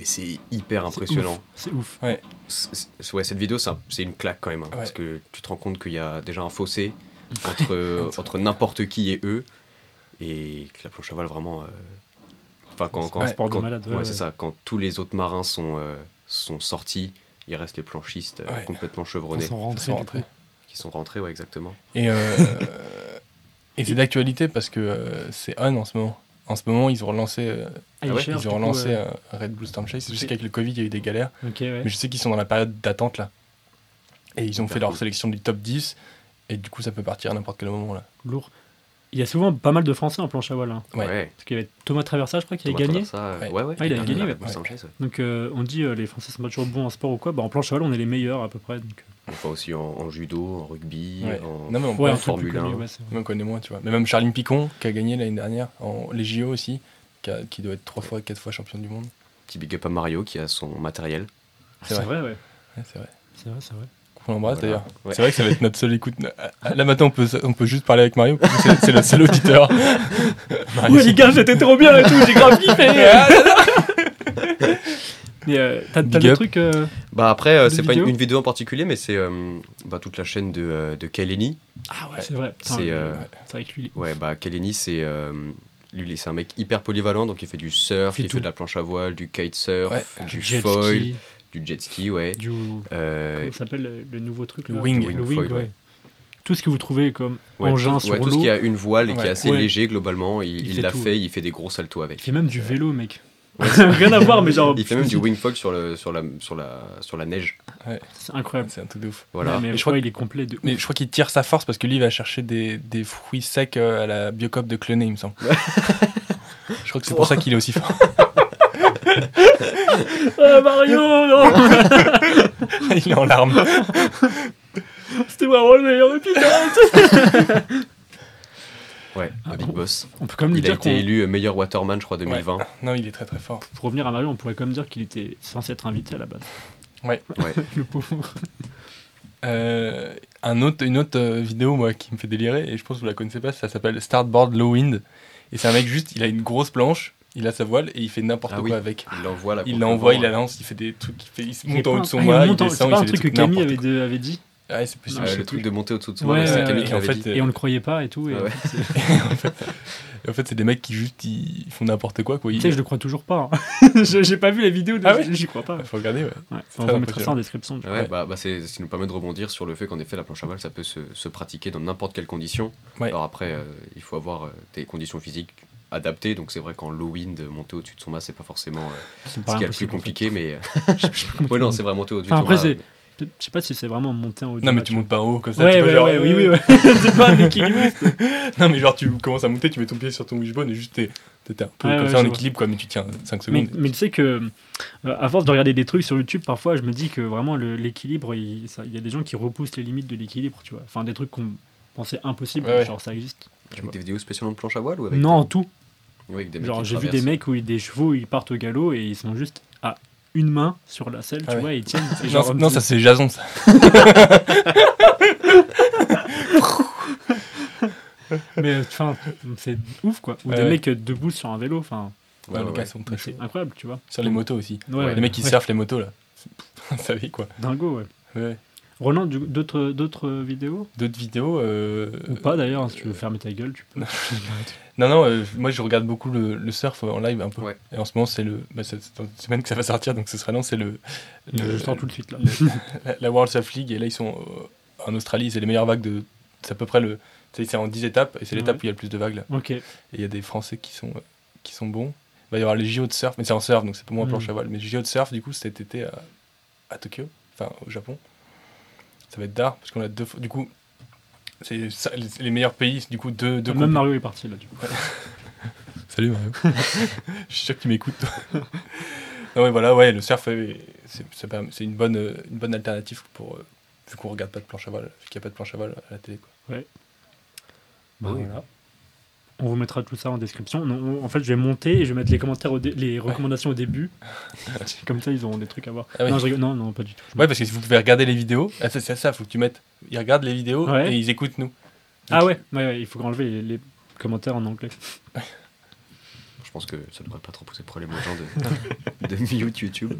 S2: Et c'est hyper impressionnant.
S3: C'est ouf.
S2: C'est- Ouais, cette vidéo, c'est un- c'est une claque quand même. hein, Parce que tu te rends compte qu'il y a déjà un fossé entre, entre n'importe qui et eux. Et que la planche à voile, vraiment. euh, Enfin, quand, quand,
S3: un sport de
S2: quand-
S3: malade, ouais,
S2: ouais,
S3: ouais.
S2: c'est ça. Quand tous les autres marins sont, euh, sont sortis, il reste les planchistes euh,
S1: Ouais.
S2: complètement
S3: Ils
S2: chevronnés
S3: sont rentrés.
S1: sont
S3: du
S1: rentrés.
S2: qui sont rentrés, ouais, exactement.
S1: Et, euh, et c'est d'actualité parce que euh, c'est On en ce moment. En ce moment, ils ont relancé, euh,
S3: Ah,
S2: ouais,
S1: ils ont
S3: coup,
S1: relancé
S3: euh,
S1: Red Bull Storm Chase. Je sais qu'avec le Covid, il y a eu des galères.
S3: Ouais.
S1: Mais je sais qu'ils sont dans la période d'attente là. Et ils ont fait leur sélection du top 10. Et du coup, ça peut partir à n'importe quel moment là.
S3: Lourd. Il y a souvent pas mal de Français en planche à voile. hein.
S1: Ouais.
S3: Parce qu'il y avait Thomas Traversa, je crois, qui a
S2: Thomas
S3: gagné.
S2: Traversa, euh,
S1: Ouais.
S2: ouais.
S3: Ah, il avait gagné,
S2: Chase, ouais.
S3: Donc euh, on dit euh, les Français sont pas toujours bons en sport ou quoi. Bah, en planche à voile, on est les meilleurs à peu près. Donc, euh,
S2: Enfin, aussi en, en judo, en rugby,
S1: Ouais.
S2: en,
S1: Non, mais on
S2: en Formule 1.
S3: connu, ouais, c'est vrai.
S1: on connaît moins, tu vois. Mais même Charline Picon, qui a gagné l'année dernière, en les JO aussi, qui, a- qui doit être trois fois, quatre fois champion du monde.
S2: Petit big up à Mario qui a son matériel.
S1: C'est
S3: C'est
S1: vrai.
S3: vrai, ouais.
S1: Ouais, c'est vrai.
S3: C'est vrai, c'est vrai.
S1: On l'embrasse
S2: Voilà.
S1: d'ailleurs.
S2: Ouais.
S1: C'est vrai que ça va être notre seule écoute. Là maintenant, on peut, on peut juste parler avec Mario. parce que C'est le seul auditeur. Mario,
S3: Ouais, les gars, c'était trop bien et tout, j'ai grave kiffé. Mais euh, t'as des trucs. euh,
S2: Bah après, euh, c'est pas une, vidéo en particulier, mais c'est euh, bah, toute la chaîne de, euh, de Kaleni.
S3: Ah ouais, c'est vrai.
S2: C'est, euh,
S3: que lui,
S2: Ouais, bah Kaleni, c'est euh, lui, c'est un mec hyper polyvalent, donc il fait du surf,
S3: Il fait
S2: il
S3: tout.
S2: fait de la planche à voile, du kitesurf,
S1: Ouais.
S2: du foil,
S3: ski,
S2: du jet ski, ouais.
S3: du.
S2: Euh,
S3: Comment ça s'appelle le, le nouveau truc
S1: Le
S3: là
S1: wing.
S3: Le
S2: Wing
S3: wing,
S2: foil,
S3: ouais.
S2: ouais.
S3: Tout ce que vous trouvez comme
S2: ouais,
S3: engin
S2: tout,
S3: sur
S2: ouais, tout ce
S3: l'eau.
S2: qui a une voile et qui est assez
S3: Ouais.
S2: léger globalement, il
S3: Il
S2: il
S3: fait
S2: l'a
S3: tout.
S2: fait, il fait des gros saltos
S3: Il
S2: avec.
S3: fait même du vélo, mec. Rien à voir, mais genre.
S2: Il fait même du wing foil sur, le, sur, la, sur, la, sur la neige.
S3: C'est incroyable.
S1: C'est un truc de ouf.
S2: Voilà.
S3: Ouais, mais je crois qu'il est complet de.
S1: Mais je crois qu'il tire sa force parce que lui, il va chercher des, des fruits secs euh, à la biocop de Clenay, il me semble. je crois que c'est pour ça qu'il est aussi fort.
S3: Ah Mario, non
S1: il est en larmes.
S3: C'était vraiment le meilleur épisode
S2: Ouais,
S3: Ah,
S2: le Big. Boss.
S3: On peut quand même lui
S2: Il a
S3: dire qu'on.
S2: été élu meilleur waterman, je crois, 2020.
S1: Non, il est très très fort.
S3: Pour revenir à Mario, on pourrait quand même dire qu'il était censé être invité à la base.
S1: Ouais.
S2: Ouais.
S3: Le pauvre.
S1: Euh, un autre, une autre euh, vidéo moi qui me fait délirer et je pense que vous la connaissez pas, ça s'appelle Startboard Low Wind et c'est un mec juste, il a une grosse planche, il a sa voile et il fait n'importe
S2: Ah
S1: quoi
S2: oui.
S1: avec.
S2: Il l'envoie là.
S1: Il l'envoie,
S2: le
S1: il la lance, il fait des trucs, il, fait, il se monte en haut de son
S3: ah, il
S1: mât, il
S3: en- C'est
S1: descend,
S3: pas un truc que Camille avait,
S1: quoi.
S3: de- avait dit
S1: Ouais, c'est possible.
S2: Euh, le truc
S1: plus.
S2: de monter au-dessous de
S3: Ouais,
S2: c'est
S3: ouais,
S2: Camille
S1: ouais.
S2: qui
S1: Et en
S2: l'avait
S1: fait,
S2: dit.
S3: Et on le croyait pas et tout. Et
S2: Ah ouais.
S1: en, fait, et en fait, c'est des mecs qui juste ils font n'importe quoi quoi.
S3: Tu sais, je le crois toujours pas. hein. Je- J'ai pas vu la vidéo, de...
S1: Ah ouais
S3: j'y crois pas.
S1: Faut regarder, ouais.
S3: Ouais.
S1: C'est
S3: On
S1: très
S3: va mettre ça en description.
S2: Ouais, bah, bah c'est ce qui nous permet de rebondir sur le fait qu'en effet la planche à voile ça peut se, se pratiquer dans n'importe quelle condition. Alors après euh, il faut avoir euh, des conditions physiques adaptées donc c'est vrai qu'en low wind monter au-dessus de son mât c'est pas forcément euh, ce qui est le plus
S3: impossible, en fait.
S2: compliqué mais
S3: Je
S2: ouais
S3: tu
S2: non c'est vrai monter au-dessus
S3: Enfin,
S2: de son
S3: après,
S2: mât.
S3: c'est- Je sais pas si c'est vraiment monter en haut du
S1: Non mais
S3: match.
S1: tu montes pas en haut comme ça.
S3: Ouais,
S1: tu
S3: ouais,
S1: genre,
S3: ouais, oui,
S1: euh,
S3: oui, ouais. c'est pas un équilibriste.
S1: Non mais genre tu commences à monter, tu mets ton pied sur ton wishbone et juste t'es un peu
S3: Ouais,
S1: comme
S3: ouais,
S1: ça en
S3: je
S1: équilibre, quoi, mais tu tiens 5
S3: Mais,
S1: secondes.
S3: mais tu sais que, euh, à force de regarder des trucs sur YouTube, parfois, je me dis que vraiment l'équilibre, il y a des gens qui repoussent les limites de l'équilibre, tu vois. Enfin, des trucs qu'on pensait impossibles,
S1: Ouais, ouais.
S3: genre ça existe. Tu
S2: Avec
S3: vois.
S2: des vidéos spécialement de planche à voile ou avec
S3: Non,
S2: des-
S3: tout.
S2: Oui, des
S3: Genre, j'ai vu des mecs où ils- des chevaux, ils partent au galop et ils sont juste à une main sur la selle,
S1: Ah
S3: tu
S1: ouais.
S3: vois, et ils tiennent. et
S1: Non,
S3: genre,
S1: c'est- non, ça c'est Jason, ça.
S3: Mais enfin, c'est ouf quoi. Ou
S1: Ouais,
S3: des
S1: ouais.
S3: mecs debout sur un vélo, enfin,
S2: Ouais,
S3: c'est incroyable, tu vois.
S1: Sur les motos aussi.
S3: Ouais, ouais,
S1: les mecs qui
S3: ouais.
S1: surfent les motos, là. Ça vie, quoi.
S3: Dingo, ouais.
S1: Ouais.
S3: Roland, d'autres d'autres vidéos
S1: D'autres vidéos. euh,
S3: Ou pas d'ailleurs, hein, si tu veux fermer ta gueule, tu peux.
S1: Non, non, euh, moi je regarde beaucoup le, le surf en live un peu.
S2: Ouais.
S1: Et en ce moment, c'est le. Bah, une semaine que ça va sortir, donc ce sera non, c'est le.
S3: je sors tout de suite là.
S1: la, la World Surf League, et là ils sont euh, en Australie, c'est les meilleures vagues de. C'est à peu près le. C'est en 10 étapes, et c'est l'étape
S3: Ouais.
S1: où il y a le plus de vagues là.
S3: Ok.
S1: Et il y a des Français qui sont, qui sont bons. Il va y avoir les JO de surf, mais c'est en surf, donc c'est pas moins
S3: Mm.
S1: planche à voile. Mais les JO de surf, du coup, cet été à, à Tokyo, enfin au Japon. Ça va être d'art, parce qu'on a deux fois. Du coup, c'est ça, les, les meilleurs pays, du coup, deux. deux
S3: Même Mario est parti là, du coup.
S1: Salut Mario. Je suis sûr que tu m'écoutes. toi. non, ouais, voilà, ouais, le surf, ouais, c'est une bonne, une bonne alternative pour. euh, vu qu'on regarde pas de planche à voile, vu qu'il n'y a pas de planche à voile à la télé. Quoi.
S3: Bah,
S2: Oui.
S3: voilà. On vous mettra tout ça en description. Non, on- en fait, je vais monter et je vais mettre les commentaires, au dé- les recommandations au début. Comme ça, ils auront des trucs à voir.
S1: Ah oui.
S3: non, je rigole. non, non, pas du tout.
S1: Ouais, parce que si vous pouvez regarder les vidéos, ah, ça, c'est ça, faut que tu mettes. Ils regardent les vidéos
S3: Ouais.
S1: et ils écoutent nous.
S3: Ah ouais, ouais, ouais, il faut enlever les, les commentaires en anglais.
S2: Je pense que ça devrait pas trop poser problème aux gens de, de mute YouTube.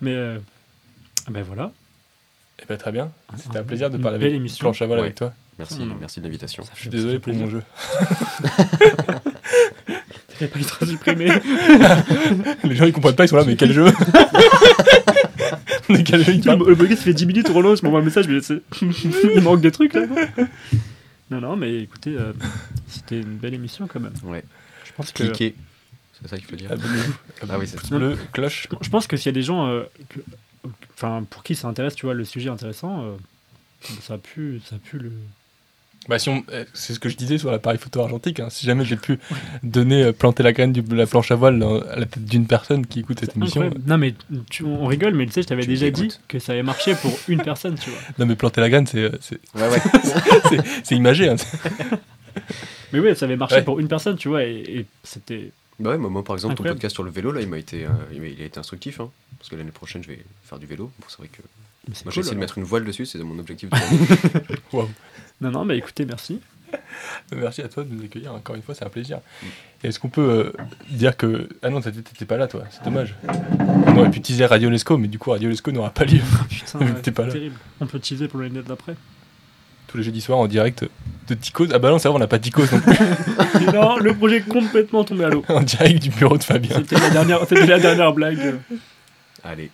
S3: Mais euh, ben voilà.
S1: Et ben très bien. C'était un plaisir de parler
S3: belle
S1: avec
S3: émission.
S1: planche à voile
S2: Ouais.
S1: avec toi.
S2: Merci,
S3: non.
S2: merci de l'invitation.
S1: Je suis désolé pour mon jeu.
S3: T'avais pas été supprimé.
S1: Les gens ils comprennent pas, ils sont là, mais quel jeu Mais quel jeu parlent
S3: le podcast fait 10 minutes, Roland, je m'envoie un message, mais c'est- il manque des trucs là. Non, non, mais écoutez, euh, c'était une belle émission quand même.
S2: Ouais.
S3: Je pense que.
S2: Cliquez. C'est ça qu'il faut dire.
S1: Abonnez-vous.
S2: Ah oui, c'est
S1: bleu, cloche.
S3: Je pense que s'il y a des gens euh, que- enfin, pour qui ça intéresse, tu vois, le sujet intéressant, euh, ça a pu, ça a pu le.
S1: Bah si on, euh, c'est ce que je disais sur l'appareil photo argentique. hein. Si jamais j'ai pu donner, euh, planter la graine de la planche à voile dans- à la tête d'une personne qui écoute cette émission,
S3: Incroyable. Non, mais tu- on rigole, mais tu sais, je t'avais déjà dit que ça avait marché pour une personne, tu vois.
S1: non mais planter la graine, c'est, euh, c'est,
S2: Ouais, ouais.
S1: imagé. hein.
S3: Mais ouais, ça avait marché
S1: Ouais.
S3: pour une personne, tu vois, et, et c'était.
S2: Bah ouais, moi, moi, par exemple,
S3: Incroyable.
S2: ton podcast sur le vélo, là, il m'a été, euh, il a été instructif. hein, parce que l'année prochaine, je vais faire du vélo. Bon, c'est vrai que moi,
S3: cool,
S2: j'ai essayé de mettre une voile dessus, c'est mon objectif. de.
S3: Non, non, mais écoutez, merci.
S1: Merci à toi de nous accueillir encore une fois, c'est un plaisir. Est-ce qu'on peut euh, dire que ah non, t'étais pas là, toi, c'est dommage. On aurait pu teaser Radio Lesco, mais du coup Radio Lesco n'aura pas lieu
S3: Putain,
S1: T'es pas là.
S3: terrible. On peut teaser pour l'année d'après.
S1: tous les jeudis soirs en direct de Ticos. Ah bah non, c'est vrai, on n'a pas Ticos non plus.
S3: Non, le projet est complètement tombé à l'eau.
S1: en direct du bureau de Fabien.
S3: C'était la dernière, c'était la dernière blague.
S2: Allez.